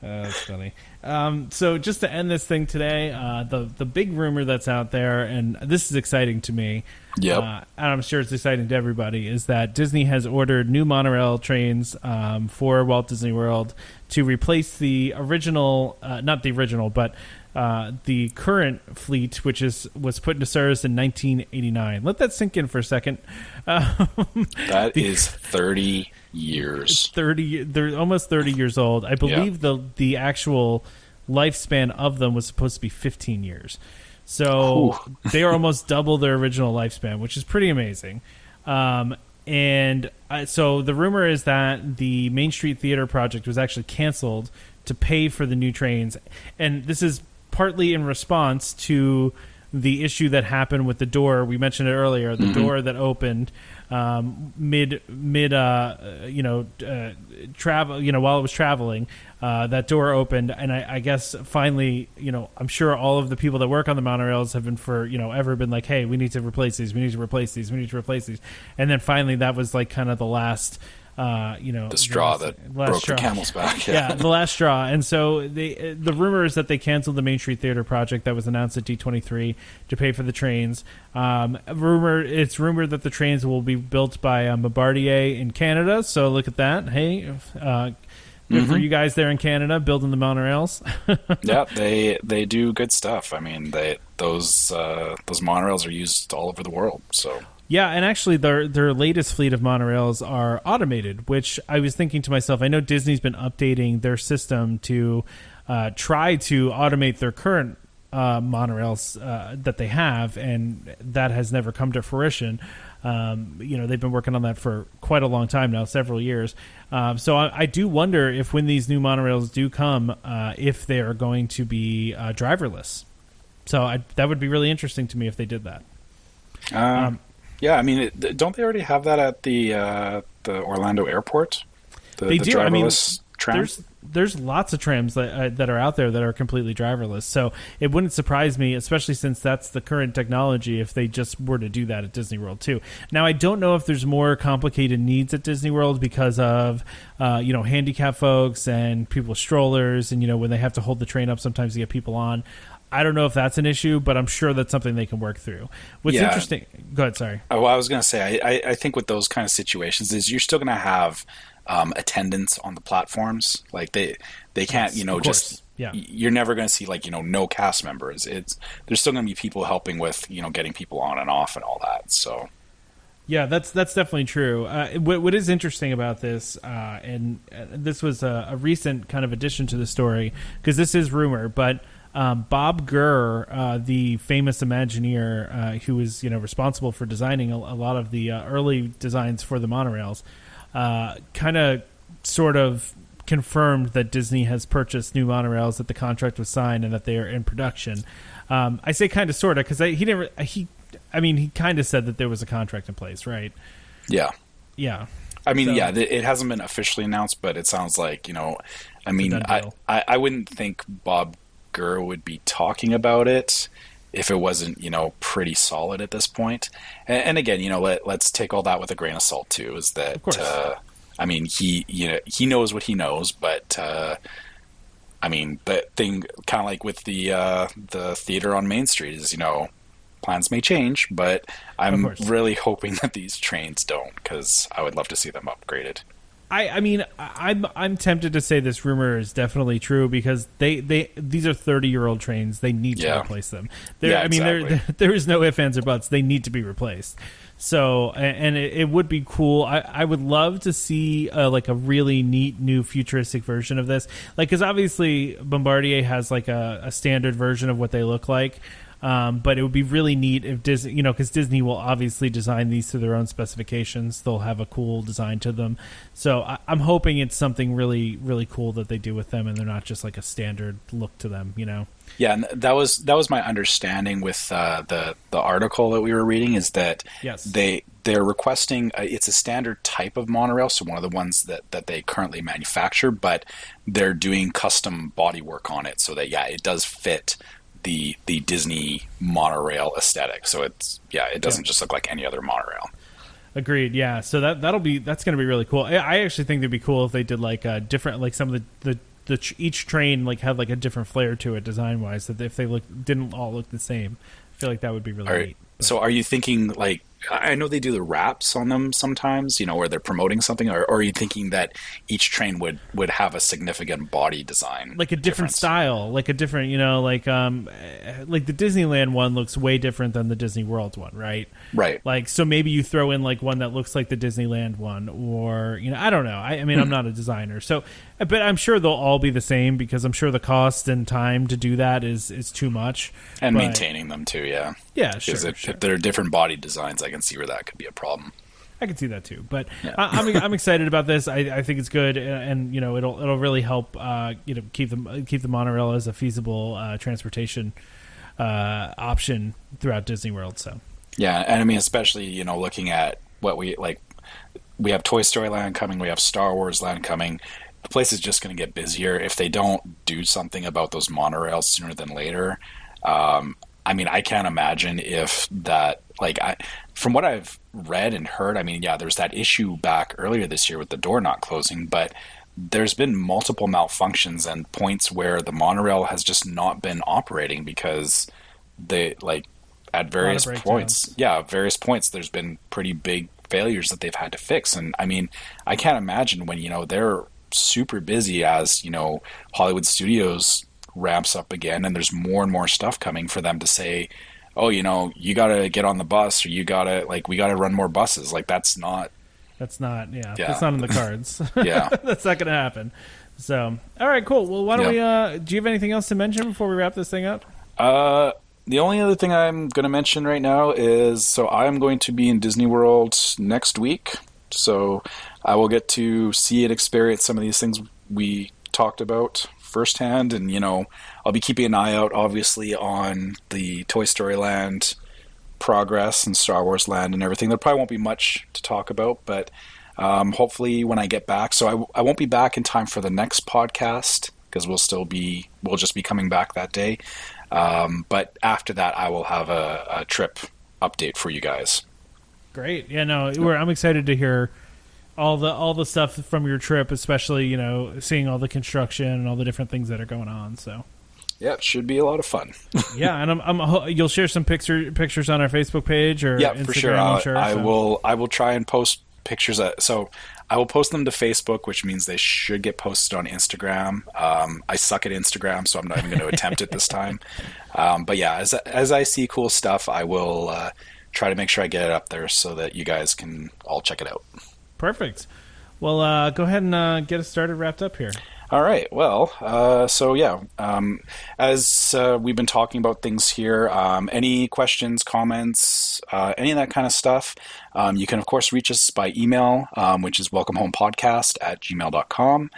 that's funny. Um, so just to end this thing today, uh, the the big rumor that's out there, and this is exciting to me. Yep. Uh, and I'm sure it's exciting to everybody. Is that Disney has ordered new monorail trains um, for Walt Disney World to replace the original, uh, not the original, but uh, the current fleet, which is was put into service in 1989. Let that sink in for a second. Um, that the, is 30 years. 30. They're almost 30 years old. I believe yeah. the the actual lifespan of them was supposed to be 15 years. So they are almost double their original lifespan, which is pretty amazing. Um, and uh, so the rumor is that the Main Street Theater project was actually canceled to pay for the new trains, and this is partly in response to the issue that happened with the door. We mentioned it earlier. The mm-hmm. door that opened um, mid mid uh, you know uh, travel you know while it was traveling uh, that door opened. And I, I, guess finally you know I'm sure all of the people that work on the monorails have been for you know ever been like hey we need to replace these we need to replace these we need to replace these. And then finally that was like kind of the last uh, you know, the straw that broke straw. the camel's back. Yeah. yeah. the last straw. And so they, the rumor is that they canceled the Main Street Theater project that was announced at D23 to pay for the trains. Um, rumor, it's rumored that the trains will be built by uh, Bombardier in Canada. So look at that. Hey, uh, Good Mm-hmm. for you guys there in Canada building the monorails. yeah, they they do good stuff. I mean, they those uh, those monorails are used all over the world. So Yeah, and actually, their their latest fleet of monorails are automated. Which I was thinking to myself, I know Disney's been updating their system to uh, try to automate their current uh, monorails uh, that they have, and that has never come to fruition. Um, you know, they've been working on that for quite a long time now, several years. Um, so I, I do wonder if when these new monorails do come, uh, if they are going to be uh, driverless. So I, that would be really interesting to me if they did that. um, yeah, I mean, it, don't they already have that at the uh, the Orlando airport? The, They the do. I mean, tram. There's there's lots of trams that uh, that are out there that are completely driverless. So it wouldn't surprise me, especially since that's the current technology, if they just were to do that at Disney World too. Now I don't know if there's more complicated needs at Disney World because of uh, you know handicap folks and people with strollers, and you know when they have to hold the train up, sometimes to get people on. I don't know if that's an issue, but I'm sure that's something they can work through. What's Yeah. interesting? Go ahead. Sorry. Oh, well, I was going to say, I, I, I think with those kind of situations is you're still going to have um, attendants on the platforms. Like they they can't, Yes, you know, just Yeah. You're never going to see like you know no cast members. It's there's still going to be people helping with you know getting people on and off and all that. So Yeah, that's that's definitely true. Uh, what, what is interesting about this, uh, and uh, this was a, a recent kind of addition to the story, because this is rumor, but um, Bob Gurr, uh, the famous Imagineer uh, who was you know responsible for designing a, a lot of the uh, early designs for the monorails, uh, kind of sort of confirmed that Disney has purchased new monorails, that the contract was signed, and that they are in production. Um, I say kind of sort of because he didn't. He, I mean, he kind of said that there was a contract in place, right? yeah, Yeah. I mean, So- yeah, th- it hasn't been officially announced, but it sounds like you know, I mean, I. I I wouldn't think Bob Gurr would be talking about it if it wasn't you know pretty solid at this point. And, and again, you know, let let's take all that with a grain of salt too. Is that uh, I mean, he you know he knows what he knows, but uh, I mean, the thing kind of like with the uh, the theater on Main Street is you know plans may change, but I'm really hoping that these trains don't because I would love to see them upgraded. I, I mean, I'm I'm tempted to say this rumor is definitely true because they, they these are 30 year old trains. They need to Yeah. replace them. Yeah, I mean, there, there is no ifs ands or buts. They need to be replaced. So, and it, it would be cool. I, I would love to see uh, like a really neat new futuristic version of this. Like, because obviously Bombardier has like a, a standard version of what they look like. Um, but it would be really neat if Disney, you know, because Disney will obviously design these to their own specifications. They'll have a cool design to them. So I, I'm hoping it's something really, really cool that they do with them, and they're not just like a standard look to them. You know? Yeah, and that was that was my understanding with uh, the the article that we were reading is that Yes. they they're requesting uh, it's a standard type of monorail, so one of the ones that that they currently manufacture, but they're doing custom bodywork on it so that yeah, it does fit the the Disney monorail aesthetic. So it's yeah, it doesn't Yeah. just look like any other monorail. Agreed. Yeah. So that that'll be that's going to be really cool. I, I actually think it'd be cool if they did like a different, like some of the the. The, each train like had like a different flair to it design wise that if they look didn't all look the same i feel like that would be really Are, neat But- so are you thinking like I know they do the wraps on them sometimes, you know, where they're promoting something, or, or are you thinking that each train would would have a significant body design, like a different difference? style, like a different, you know, like um, eh, like the Disneyland one looks way different than the Disney World one, right? Right. Like, so maybe you throw in like one that looks like the Disneyland one, or you know, I don't know. I, I mean, Hmm. I'm not a designer, so but I'm sure they'll all be the same because I'm sure the cost and time to do that is is too much. and But- maintaining them too. Yeah, Yeah, sure, because if, sure. if they're different body designs, I can see where that could be a problem. I can see that too, but I, I'm I'm excited about this. I, I think it's good, and, and you know it'll it'll really help uh, you know keep the keep the monorail as a feasible uh, transportation uh, option throughout Disney World. So Yeah, and I mean, especially you know, looking at what we like, we have Toy Story Land coming, we have Star Wars Land coming. The place is just going to get busier if they don't do something about those monorails sooner than later. Um, I mean, I can't imagine if that like I, from what I've read and heard. I mean, yeah, there's that issue back earlier this year with the door not closing, but there's been multiple malfunctions and points where the monorail has just not been operating because they like at various points yeah various points there's been pretty big failures that they've had to fix and i mean i can't imagine when you know they're super busy as you know Hollywood studios ramps up again, and there's more and more stuff coming for them to say, oh, you know, you got to get on the bus, or you got to like we got to run more buses. Like that's not That's not yeah, Yeah. that's not in the cards. Yeah. that's not going to happen. So, all right, cool. Well, why don't we? Uh, do you have anything else to mention before we wrap this thing up? Uh, the only other thing I'm going to mention right now is so I'm going to be in Disney World next week. So I will get to see and experience some of these things we talked about firsthand. And, you know, I'll be keeping an eye out, obviously, on the Toy Story Land progress and Star Wars Land and everything. There probably won't be much to talk about, but um, hopefully when I get back. So I, won't be back in time for the next podcast because we'll still be, we'll just be coming back that day. Um, but after that, I will have a, a trip update for you guys. Great. Yeah, no, I'm excited to hear all the all the stuff from your trip, especially you know seeing all the construction and all the different things that are going on. So Yeah, it should be a lot of fun. yeah, and I'm, I'm you'll share some picture pictures on our Facebook page or yeah, Instagram, for sure. I'll- sure. I so. will. I will try and post pictures. At, so I will post them to Facebook, which means they should get posted on Instagram. Um, I suck at Instagram, so I'm not even going to attempt it this time. Um, but yeah, as as I see cool stuff, I will uh, try to make sure I get it up there so that you guys can all check it out. Perfect. Well, uh, go ahead and uh, get us started, wrapped up here. All right. Well, uh, so yeah, um, as uh, we've been talking about things here, um, any questions, comments, uh, any of that kind of stuff, um, you can, of course, reach us by email, um, which is welcomehomepodcast at gmail.com.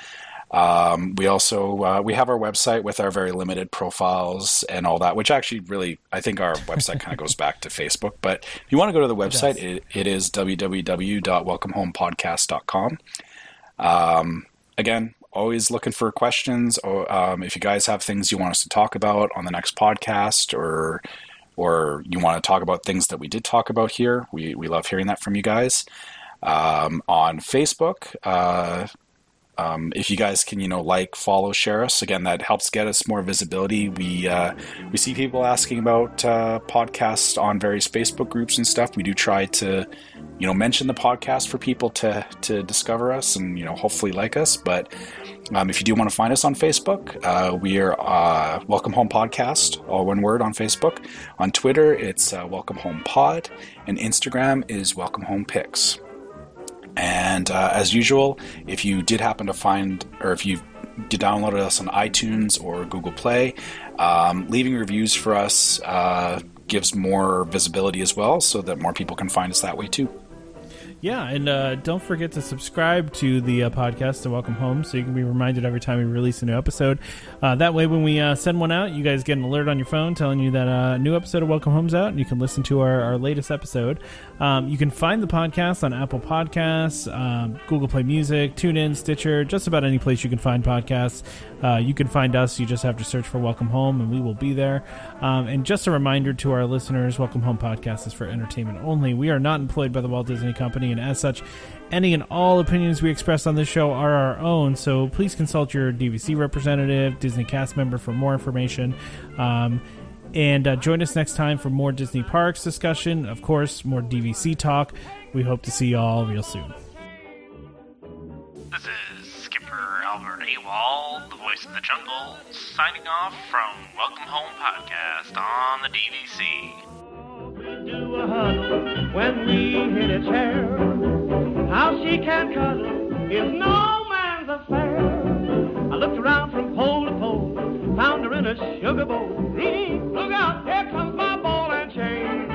Um, we also uh, we have our website with our very limited profiles and all that, which actually really I think our website kind of goes back to Facebook. But if you want to go to the website, it, it is www.welcomehomepodcast.com. Um, again, always looking for questions. Or um, if you guys have things you want us to talk about on the next podcast, or or you want to talk about things that we did talk about here, we we love hearing that from you guys. Um, on Facebook, uh, um, if you guys can, you know, like, follow, share us. Again, that helps get us more visibility. We uh, we see people asking about uh, podcasts on various Facebook groups and stuff. We do try to, you know, mention the podcast for people to to discover us and you know hopefully like us. But um, if you do want to find us on Facebook, uh, we are uh, Welcome Home Podcast, all one word on Facebook. On Twitter, it's uh, Welcome Home Pod, and Instagram is Welcome Home Pics. And uh, as usual, if you did happen to find, or if you did download us on iTunes or Google Play, um, leaving reviews for us uh, gives more visibility as well, so that more people can find us that way too. Yeah, and uh, don't forget to subscribe to the uh, podcast to Welcome Home so you can be reminded every time we release a new episode. Uh, that way, when we uh, send one out, you guys get an alert on your phone telling you that uh, a new episode of Welcome Home's out, and you can listen to our, our latest episode. Um, you can find the podcast on Apple Podcasts, um, Google Play Music, TuneIn, Stitcher, just about any place you can find podcasts. Uh, you can find us. You just have to search for Welcome Home, and we will be there. Um, and just a reminder to our listeners Welcome Home Podcast is for entertainment only. We are not employed by the Walt Disney Company, and as such, any and all opinions we express on this show are our own. So please consult your DVC representative, Disney cast member for more information. Um, and uh, join us next time for more Disney Parks discussion. Of course, more DVC talk. We hope to see you all real soon. Ewald, the voice of the jungle, signing off from Welcome Home Podcast on the DVC. When we hit a chair? how she can cuddle is no man's affair. I looked around from pole to pole, found her in a sugar bowl. Look out, here comes my ball and chain.